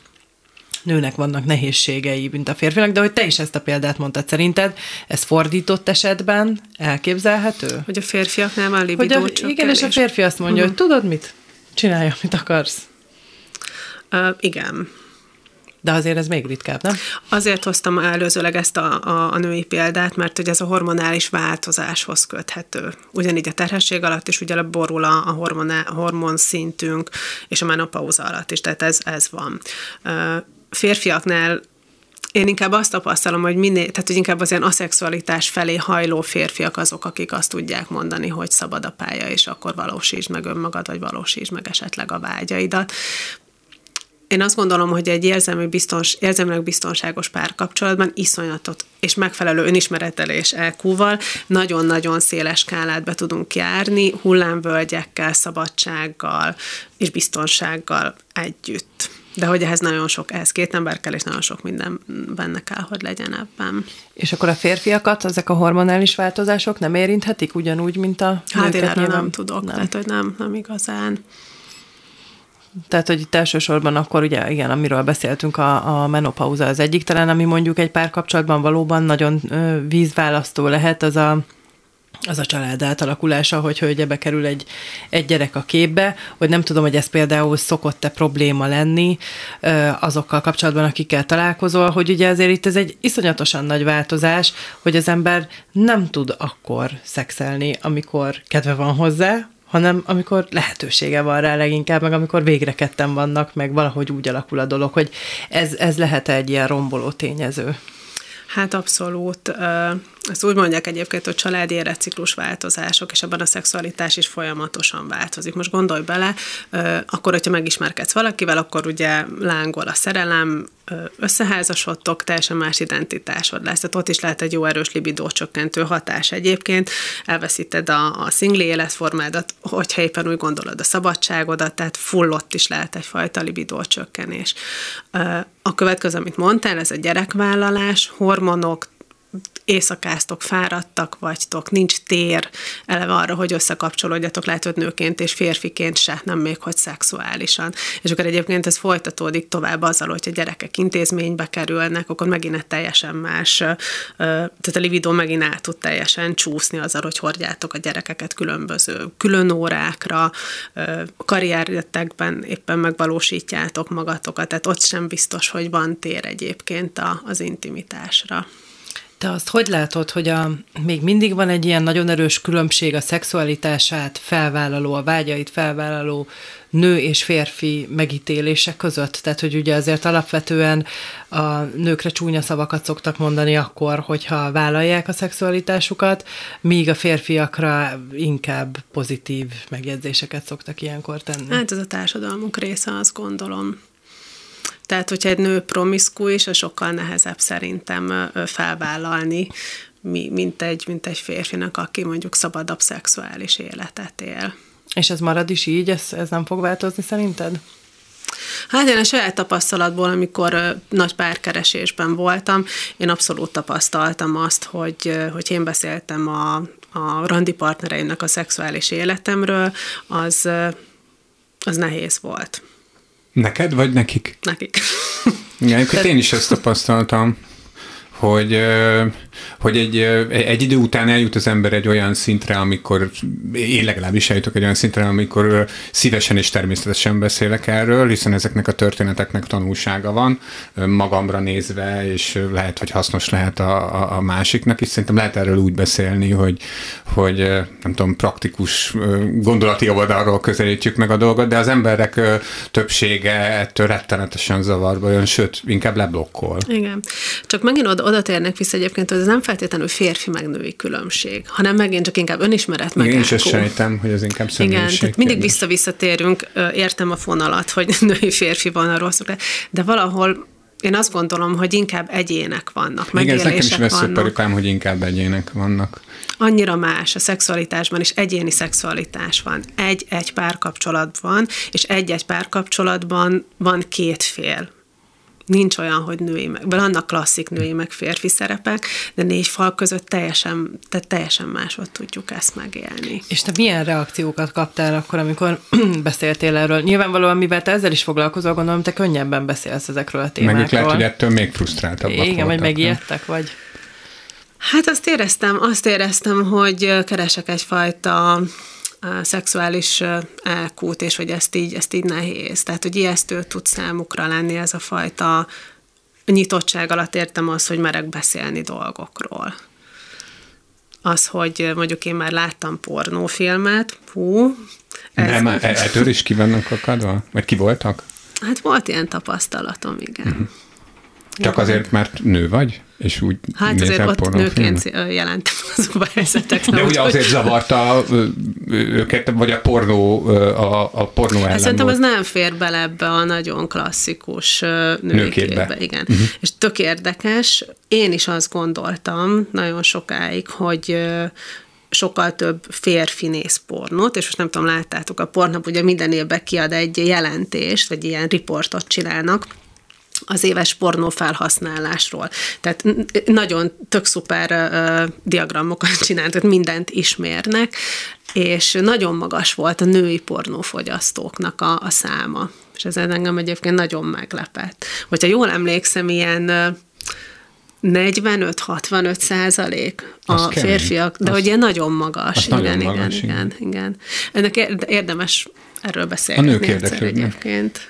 nőnek vannak nehézségei, mint a férfinak, de hogy te is ezt a példát mondtad, szerinted ez fordított esetben elképzelhető? Hogy a férfiaknál van libidó hogy a, Igen, és a férfi azt mondja, uh-huh. hogy tudod mit? Csinálj, amit akarsz. Uh, igen. De azért ez még ritkább, nem? Azért hoztam előzőleg ezt a, a, a női példát, mert hogy ez a hormonális változáshoz köthető. Ugyanígy a terhesség alatt is ugye borul a, hormon szintünk, és a menopauza alatt is, tehát ez, ez van. Uh, férfiaknál én inkább azt tapasztalom, hogy minél, tehát hogy inkább az ilyen aszexualitás felé hajló férfiak azok, akik azt tudják mondani, hogy szabad a pálya, és akkor valósítsd meg önmagad, vagy valósítsd meg esetleg a vágyaidat. Én azt gondolom, hogy egy érzelmi biztons, érzelmileg biztonságos párkapcsolatban iszonyatot és megfelelő önismeretelés elkúval nagyon-nagyon széles skálát be tudunk járni, hullámvölgyekkel, szabadsággal és biztonsággal együtt. De hogy ehhez nagyon sok, ehhez két ember kell, és nagyon sok minden benne kell, hogy legyen ebben. És akkor a férfiakat ezek a hormonális változások nem érinthetik ugyanúgy, mint a Hát én erről nem tudok, nem. tehát hogy nem, nem igazán. Tehát, hogy itt elsősorban akkor ugye, igen, amiről beszéltünk, a, a menopauza az egyik talán, ami mondjuk egy párkapcsolatban valóban nagyon vízválasztó lehet, az a az a család átalakulása, hogy hogy ebbe kerül egy, egy gyerek a képbe, hogy nem tudom, hogy ez például szokott-e probléma lenni azokkal kapcsolatban, akikkel találkozol, hogy ugye azért itt ez egy iszonyatosan nagy változás, hogy az ember nem tud akkor szexelni, amikor kedve van hozzá, hanem amikor lehetősége van rá leginkább, meg amikor végre ketten vannak, meg valahogy úgy alakul a dolog, hogy ez, ez lehet egy ilyen romboló tényező. Hát abszolút. Ezt úgy mondják egyébként, hogy családi életciklus változások, és ebben a szexualitás is folyamatosan változik. Most gondolj bele, akkor, hogyha megismerkedsz valakivel, akkor ugye lángol a szerelem, összeházasodtok, teljesen más identitásod lesz. Tehát ott is lehet egy jó erős libidó csökkentő hatás egyébként. Elveszíted a, a szingli életformádat, hogyha éppen úgy gondolod a szabadságodat, tehát full ott is lehet egyfajta libidó csökkenés. A következő, amit mondtál, ez a gyerekvállalás, hormonok, éjszakáztok, fáradtak vagytok, nincs tér eleve arra, hogy összekapcsolódjatok, lehet, hogy nőként és férfiként se, nem még hogy szexuálisan. És akkor egyébként ez folytatódik tovább azzal, hogy a gyerekek intézménybe kerülnek, akkor megint egy teljesen más, tehát a lividó megint át tud teljesen csúszni azzal, hogy hordjátok a gyerekeket különböző külön órákra, karrierjetekben éppen megvalósítjátok magatokat, tehát ott sem biztos, hogy van tér egyébként az intimitásra. Te azt hogy látod, hogy a, még mindig van egy ilyen nagyon erős különbség a szexualitását felvállaló, a vágyait felvállaló nő és férfi megítélések között? Tehát, hogy ugye azért alapvetően a nőkre csúnya szavakat szoktak mondani akkor, hogyha vállalják a szexualitásukat, míg a férfiakra inkább pozitív megjegyzéseket szoktak ilyenkor tenni. Hát ez a társadalmunk része, azt gondolom. Tehát, hogyha egy nő promiszkú is, az sokkal nehezebb szerintem felvállalni, mint egy, mint egy férfinak, aki mondjuk szabadabb szexuális életet él. És ez marad is így? Ez, ez nem fog változni szerinted? Hát én a saját tapasztalatból, amikor nagy párkeresésben voltam, én abszolút tapasztaltam azt, hogy, hogy én beszéltem a, a randi partnereimnek a szexuális életemről, az, az nehéz volt. Neked, vagy nekik? Nekik. Igen, (laughs) én is ezt tapasztaltam hogy, hogy egy, egy idő után eljut az ember egy olyan szintre, amikor én legalábbis eljutok egy olyan szintre, amikor szívesen és természetesen beszélek erről, hiszen ezeknek a történeteknek tanulsága van, magamra nézve, és lehet, hogy hasznos lehet a, a, másiknak is. Szerintem lehet erről úgy beszélni, hogy, hogy nem tudom, praktikus gondolati oldalról közelítjük meg a dolgot, de az emberek többsége ettől rettenetesen zavarba jön, sőt, inkább leblokkol. Igen. Csak megint oda, oda térnek vissza egyébként, hogy ez nem feltétlenül férfi meg női különbség, hanem megint csak inkább önismeret meg. Én is ezt sejtem, hogy ez inkább Igen, tehát mindig vissza-visszatérünk, értem a fonalat, hogy (laughs) női férfi van a rosszok, de valahol én azt gondolom, hogy inkább egyének vannak, Igen, ez nekem is veszőparipám, hogy inkább egyének vannak. Annyira más a szexualitásban is, egyéni szexualitás van. Egy-egy párkapcsolatban, és egy-egy párkapcsolatban van két fél nincs olyan, hogy női meg, vannak klasszik női meg férfi szerepek, de négy fal között teljesen, tehát teljesen máshogy tudjuk ezt megélni. És te milyen reakciókat kaptál akkor, amikor (clears throat) beszéltél erről? Nyilvánvalóan, mivel te ezzel is foglalkozol, gondolom, te könnyebben beszélsz ezekről a témákról. Meg lehet, hogy ettől még frusztráltabbak Igen, vagy megijedtek, vagy... Hát azt éreztem, azt éreztem, hogy keresek egyfajta szexuális elkút, és hogy ezt így, ezt így nehéz. Tehát, hogy ijesztő tud számukra lenni ez a fajta nyitottság alatt értem az, hogy merek beszélni dolgokról. Az, hogy mondjuk én már láttam pornófilmet, hú. Ez... Nem, e- ettől is ki vannak akadva? Vagy ki voltak? Hát volt ilyen tapasztalatom, igen. Uh-huh. Csak azért, mert nő vagy? És úgy hát azért ott nőként jelentem azokba a helyzetekben. De ugye azért zavarta őket, vagy a pornó, a, a pornó ellen hát Szerintem ez nem fér bele ebbe a nagyon klasszikus női képbe. Igen. Uh-huh. És tök érdekes. Én is azt gondoltam nagyon sokáig, hogy sokkal több férfi néz pornót, és most nem tudom, láttátok, a Pornhub ugye minden évben kiad egy jelentést, vagy ilyen riportot csinálnak, az éves pornó felhasználásról. Tehát nagyon tök szuper uh, diagramokat (laughs) csináltak, mindent ismérnek, és nagyon magas volt a női pornófogyasztóknak a, a száma. És ez engem egyébként nagyon meglepett. Hogyha jól emlékszem, ilyen 45-65 százalék a az férfiak, de hogy ilyen nagyon magas. Igen, nagyon igen, magas, igen, igen, igen. Ennek érdemes erről beszélni. A nők érdeklődnek. Egyébként.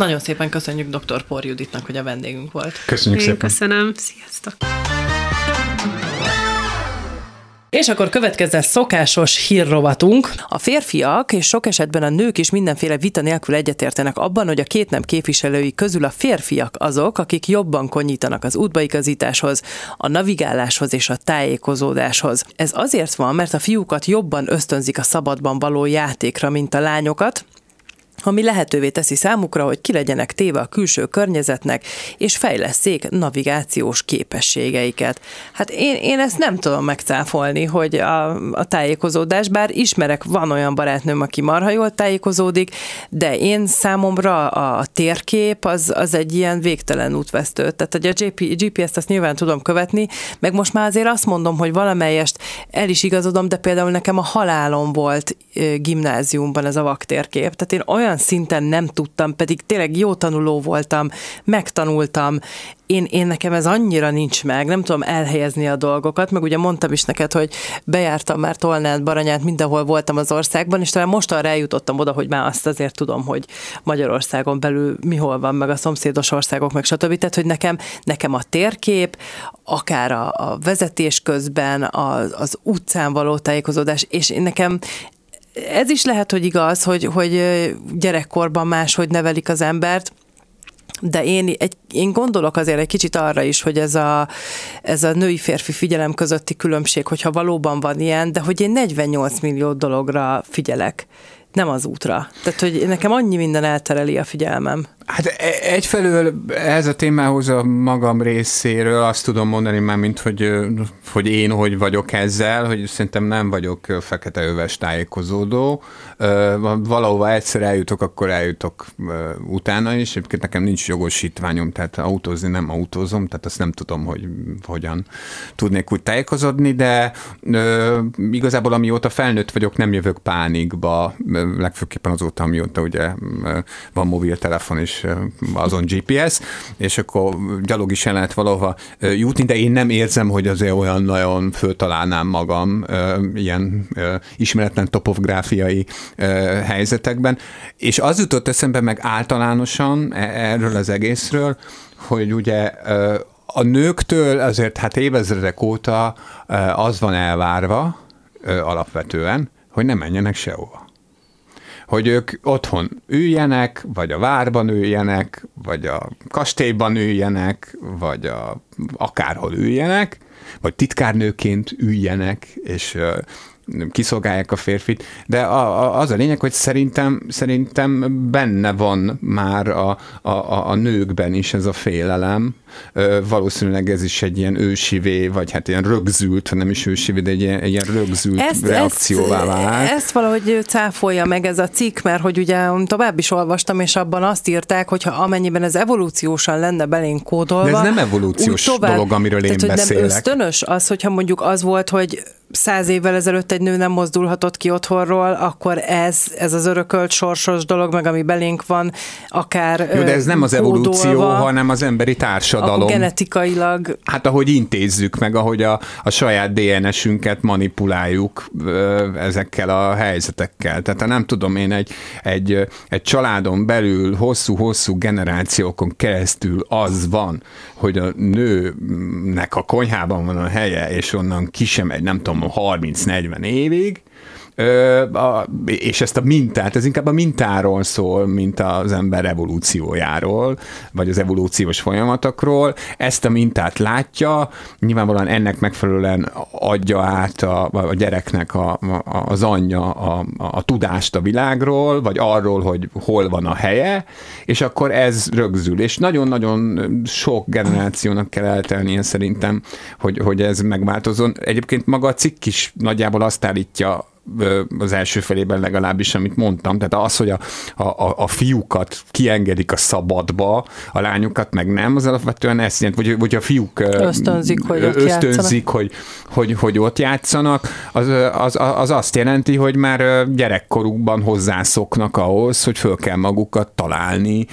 Nagyon szépen köszönjük dr. Por Juditnak, hogy a vendégünk volt. Köszönjük Én szépen. köszönöm. Sziasztok! És akkor következzen szokásos hírrovatunk. A férfiak és sok esetben a nők is mindenféle vita nélkül egyetértenek abban, hogy a két nem képviselői közül a férfiak azok, akik jobban konyítanak az útbaigazításhoz, a navigáláshoz és a tájékozódáshoz. Ez azért van, mert a fiúkat jobban ösztönzik a szabadban való játékra, mint a lányokat, ami lehetővé teszi számukra, hogy ki legyenek téve a külső környezetnek, és fejleszék navigációs képességeiket. Hát én, én ezt nem tudom megcáfolni, hogy a, a tájékozódás, bár ismerek, van olyan barátnőm, aki marha jól tájékozódik, de én számomra a térkép az, az egy ilyen végtelen útvesztő. Tehát, hogy a GPS-t azt nyilván tudom követni, meg most már azért azt mondom, hogy valamelyest el is igazodom, de például nekem a halálom volt gimnáziumban ez a vaktérkép. Tehát én olyan olyan szinten nem tudtam, pedig tényleg jó tanuló voltam, megtanultam, én, én nekem ez annyira nincs meg, nem tudom elhelyezni a dolgokat, meg ugye mondtam is neked, hogy bejártam már Tolnát, Baranyát, mindenhol voltam az országban, és talán mostanra eljutottam oda, hogy már azt azért tudom, hogy Magyarországon belül mi hol van, meg a szomszédos országok, meg stb. Tehát, hogy nekem, nekem a térkép, akár a, a vezetés közben, az, az utcán való tájékozódás, és én nekem ez is lehet, hogy igaz, hogy, hogy gyerekkorban máshogy nevelik az embert, de én, egy, én gondolok azért egy kicsit arra is, hogy ez a, ez a női-férfi figyelem közötti különbség, hogyha valóban van ilyen, de hogy én 48 millió dologra figyelek, nem az útra. Tehát, hogy nekem annyi minden eltereli a figyelmem. Hát e- egyfelől ez a témához a magam részéről azt tudom mondani már, mint hogy, hogy én hogy vagyok ezzel, hogy szerintem nem vagyok fekete öves tájékozódó. Valahova egyszer eljutok, akkor eljutok utána is. Egyébként nekem nincs jogosítványom, tehát autózni nem autózom, tehát azt nem tudom, hogy hogyan tudnék úgy tájékozódni, de igazából amióta felnőtt vagyok, nem jövök pánikba, legfőképpen azóta, amióta ugye van mobiltelefon azon GPS, és akkor gyalog is el lehet valahova jutni, de én nem érzem, hogy azért olyan nagyon föltalálnám magam ilyen ismeretlen topográfiai helyzetekben. És az jutott eszembe meg általánosan e, erről az egészről, hogy ugye a nőktől azért hát évezredek óta az van elvárva alapvetően, hogy ne menjenek sehova hogy ők otthon üljenek, vagy a várban üljenek, vagy a kastélyban üljenek, vagy a, akárhol üljenek, vagy titkárnőként üljenek, és kiszolgálják a férfit, de a, a, az a lényeg, hogy szerintem, szerintem benne van már a, a, a nőkben is ez a félelem, valószínűleg ez is egy ilyen ősivé, vagy hát ilyen rögzült, nem is ősivé, de egy ilyen, egy ilyen rögzült ezt, reakcióvá vált. Ezt valahogy cáfolja meg ez a cikk, mert hogy ugye tovább is olvastam, és abban azt írták, hogy ha amennyiben ez evolúciósan lenne belénk kódolva. De ez nem evolúciós tovább, dolog, amiről én tehát, beszélek. Nem ösztönös az, hogyha mondjuk az volt, hogy száz évvel ezelőtt egy nő nem mozdulhatott ki otthonról, akkor ez, ez az örökölt sorsos dolog, meg ami belénk van, akár Jó, de ez nem az evolúció, hanem az emberi társadalom. Akkor genetikailag... Hát ahogy intézzük meg, ahogy a, a saját DNS-ünket manipuláljuk ezekkel a helyzetekkel. Tehát nem tudom én, egy, egy, egy családon belül hosszú-hosszú generációkon keresztül az van, hogy a nőnek a konyhában van a helye, és onnan ki sem egy, nem tudom, 30-40 évig, és ezt a mintát, ez inkább a mintáról szól, mint az ember evolúciójáról, vagy az evolúciós folyamatokról. Ezt a mintát látja, nyilvánvalóan ennek megfelelően adja át a, a gyereknek a, a, az anyja a, a tudást a világról, vagy arról, hogy hol van a helye, és akkor ez rögzül. És nagyon-nagyon sok generációnak kell eltelnie szerintem, hogy, hogy ez megváltozon. Egyébként maga a cikk is nagyjából azt állítja az első felében legalábbis, amit mondtam. Tehát az, hogy a, a, a fiúkat kiengedik a szabadba, a lányokat meg nem, az alapvetően ezt jelent, vagy, vagy a fiúk ösztönzik, hogy ott ösztönzik, hogy, hogy, hogy ott játszanak, az, az, az azt jelenti, hogy már gyerekkorukban hozzászoknak ahhoz, hogy föl kell magukat találni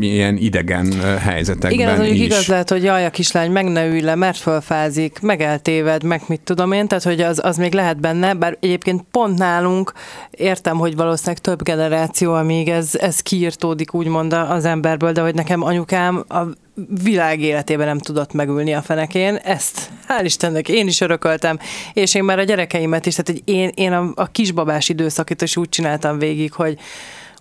ilyen idegen helyzetekben Igen, az is. igaz lehet, hogy jaj, a kislány meg ne ülj le, mert fölfázik, meg eltéved, meg mit tudom én, tehát hogy az, az még lehet benne, bár egyébként egyébként pont nálunk értem, hogy valószínűleg több generáció, amíg ez, ez kiirtódik úgymond az emberből, de hogy nekem anyukám a világ életében nem tudott megülni a fenekén. Ezt, hál' Istennek, én is örököltem, és én már a gyerekeimet is, tehát hogy én, én a, a kisbabás időszakit is úgy csináltam végig, hogy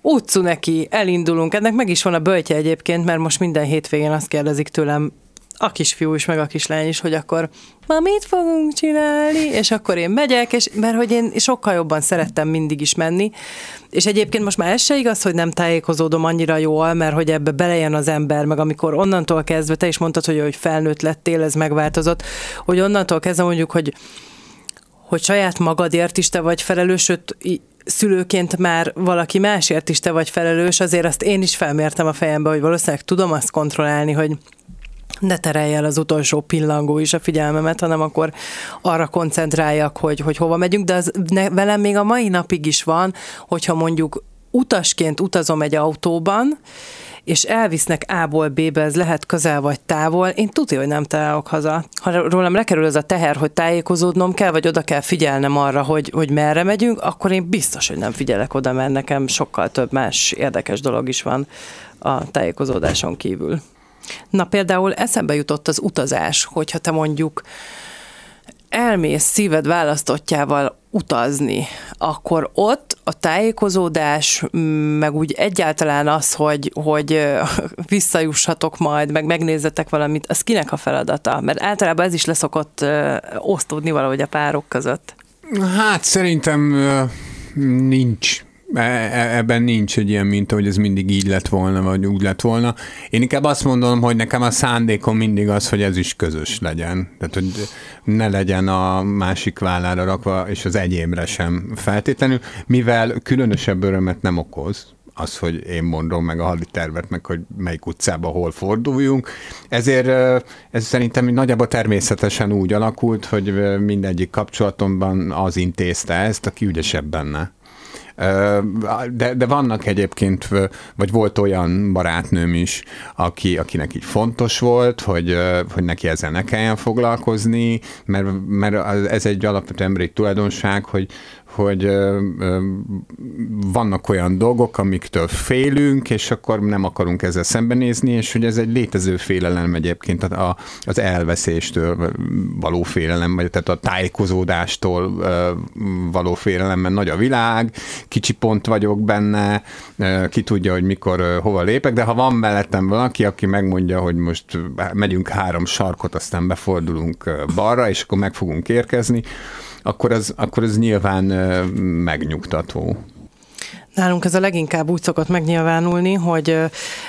utcu neki, elindulunk. Ennek meg is van a böltje egyébként, mert most minden hétvégén azt kérdezik tőlem a kisfiú is, meg a kislány is, hogy akkor ma mit fogunk csinálni, és akkor én megyek, és, mert hogy én sokkal jobban szerettem mindig is menni, és egyébként most már ez se igaz, hogy nem tájékozódom annyira jól, mert hogy ebbe belejön az ember, meg amikor onnantól kezdve, te is mondtad, hogy, hogy felnőtt lettél, ez megváltozott, hogy onnantól kezdve mondjuk, hogy hogy saját magadért is te vagy felelős, sőt, szülőként már valaki másért is te vagy felelős, azért azt én is felmértem a fejembe, hogy valószínűleg tudom azt kontrollálni, hogy ne terelj el az utolsó pillangó is a figyelmemet, hanem akkor arra koncentráljak, hogy, hogy hova megyünk, de az ne, velem még a mai napig is van, hogyha mondjuk utasként utazom egy autóban, és elvisznek A-ból B-be, ez lehet közel vagy távol, én tudja, hogy nem találok haza. Ha rólam lekerül ez a teher, hogy tájékozódnom kell, vagy oda kell figyelnem arra, hogy, hogy merre megyünk, akkor én biztos, hogy nem figyelek oda, mert nekem sokkal több más érdekes dolog is van a tájékozódáson kívül. Na például eszembe jutott az utazás, hogyha te mondjuk elmész szíved választottjával utazni, akkor ott a tájékozódás, meg úgy egyáltalán az, hogy, hogy (laughs) visszajussatok majd, meg megnézzetek valamit, az kinek a feladata? Mert általában ez is leszokott osztódni valahogy a párok között. Hát szerintem nincs ebben nincs egy ilyen minta, hogy ez mindig így lett volna, vagy úgy lett volna. Én inkább azt mondom, hogy nekem a szándékom mindig az, hogy ez is közös legyen. Tehát, hogy ne legyen a másik vállára rakva, és az egyébre sem feltétlenül, mivel különösebb örömet nem okoz az, hogy én mondom meg a haditervet, meg hogy melyik utcába hol forduljunk. Ezért ez szerintem nagyjából természetesen úgy alakult, hogy mindegyik kapcsolatomban az intézte ezt, aki ügyesebb benne. De, de vannak egyébként, vagy volt olyan barátnőm is, aki, akinek így fontos volt, hogy, hogy neki ezzel ne kelljen foglalkozni, mert, mert ez egy alapvető emberi tulajdonság, hogy, hogy vannak olyan dolgok, amiktől félünk, és akkor nem akarunk ezzel szembenézni, és hogy ez egy létező félelem egyébként a, az elveszéstől való félelem, vagy tehát a tájékozódástól való félelem, mert nagy a világ, kicsi pont vagyok benne, ki tudja, hogy mikor hova lépek, de ha van mellettem valaki, aki megmondja, hogy most megyünk három sarkot, aztán befordulunk balra, és akkor meg fogunk érkezni, akkor az, akkor az nyilván megnyugtató. Nálunk ez a leginkább úgy szokott megnyilvánulni, hogy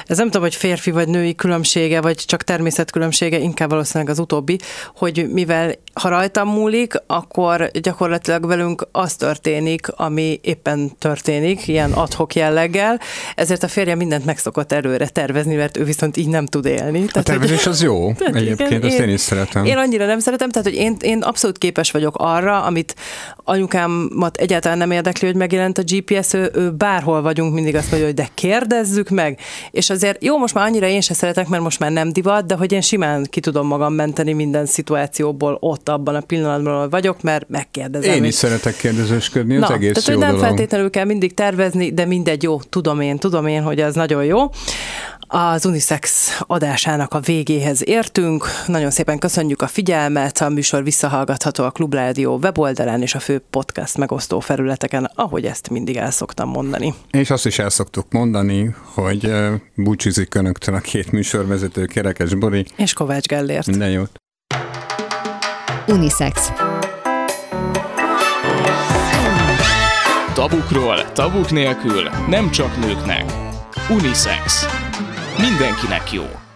ez nem tudom, hogy férfi vagy női különbsége, vagy csak természetkülönbsége, inkább valószínűleg az utóbbi, hogy mivel ha rajtam múlik, akkor gyakorlatilag velünk az történik, ami éppen történik, ilyen adhok jelleggel, ezért a férje mindent megszokott előre tervezni, mert ő viszont így nem tud élni. Tehát, a tervezés hogy, az jó, (laughs) egyébként, igen, azt én, én is szeretem. Én annyira nem szeretem, tehát hogy én, én abszolút képes vagyok arra, amit anyukámat egyáltalán nem érdekli, hogy megjelent a GPS, ő, ő bárhol vagyunk, mindig azt mondja, hogy de kérdezzük meg, és azért jó, most már annyira én se szeretek, mert most már nem divat, de hogy én simán ki tudom magam menteni minden szituációból ott abban a pillanatban, ahol vagyok, mert megkérdezem. Én is szeretek kérdezősködni, az Na, egész tehát, jó hogy nem dolog. feltétlenül kell mindig tervezni, de mindegy, jó, tudom én, tudom én, hogy ez nagyon jó. Az Unisex adásának a végéhez értünk. Nagyon szépen köszönjük a figyelmet. A műsor visszahallgatható a Klubrádió weboldalán és a fő podcast megosztó felületeken, ahogy ezt mindig el szoktam mondani. És azt is el szoktuk mondani, hogy búcsúzik önöktől a két műsorvezető, Kerekes Bori és Kovács Gellért. Minden jót! Unisex. Tabukról, tabuk nélkül, nem csak nőknek. Unisex. Mindenkinek jó.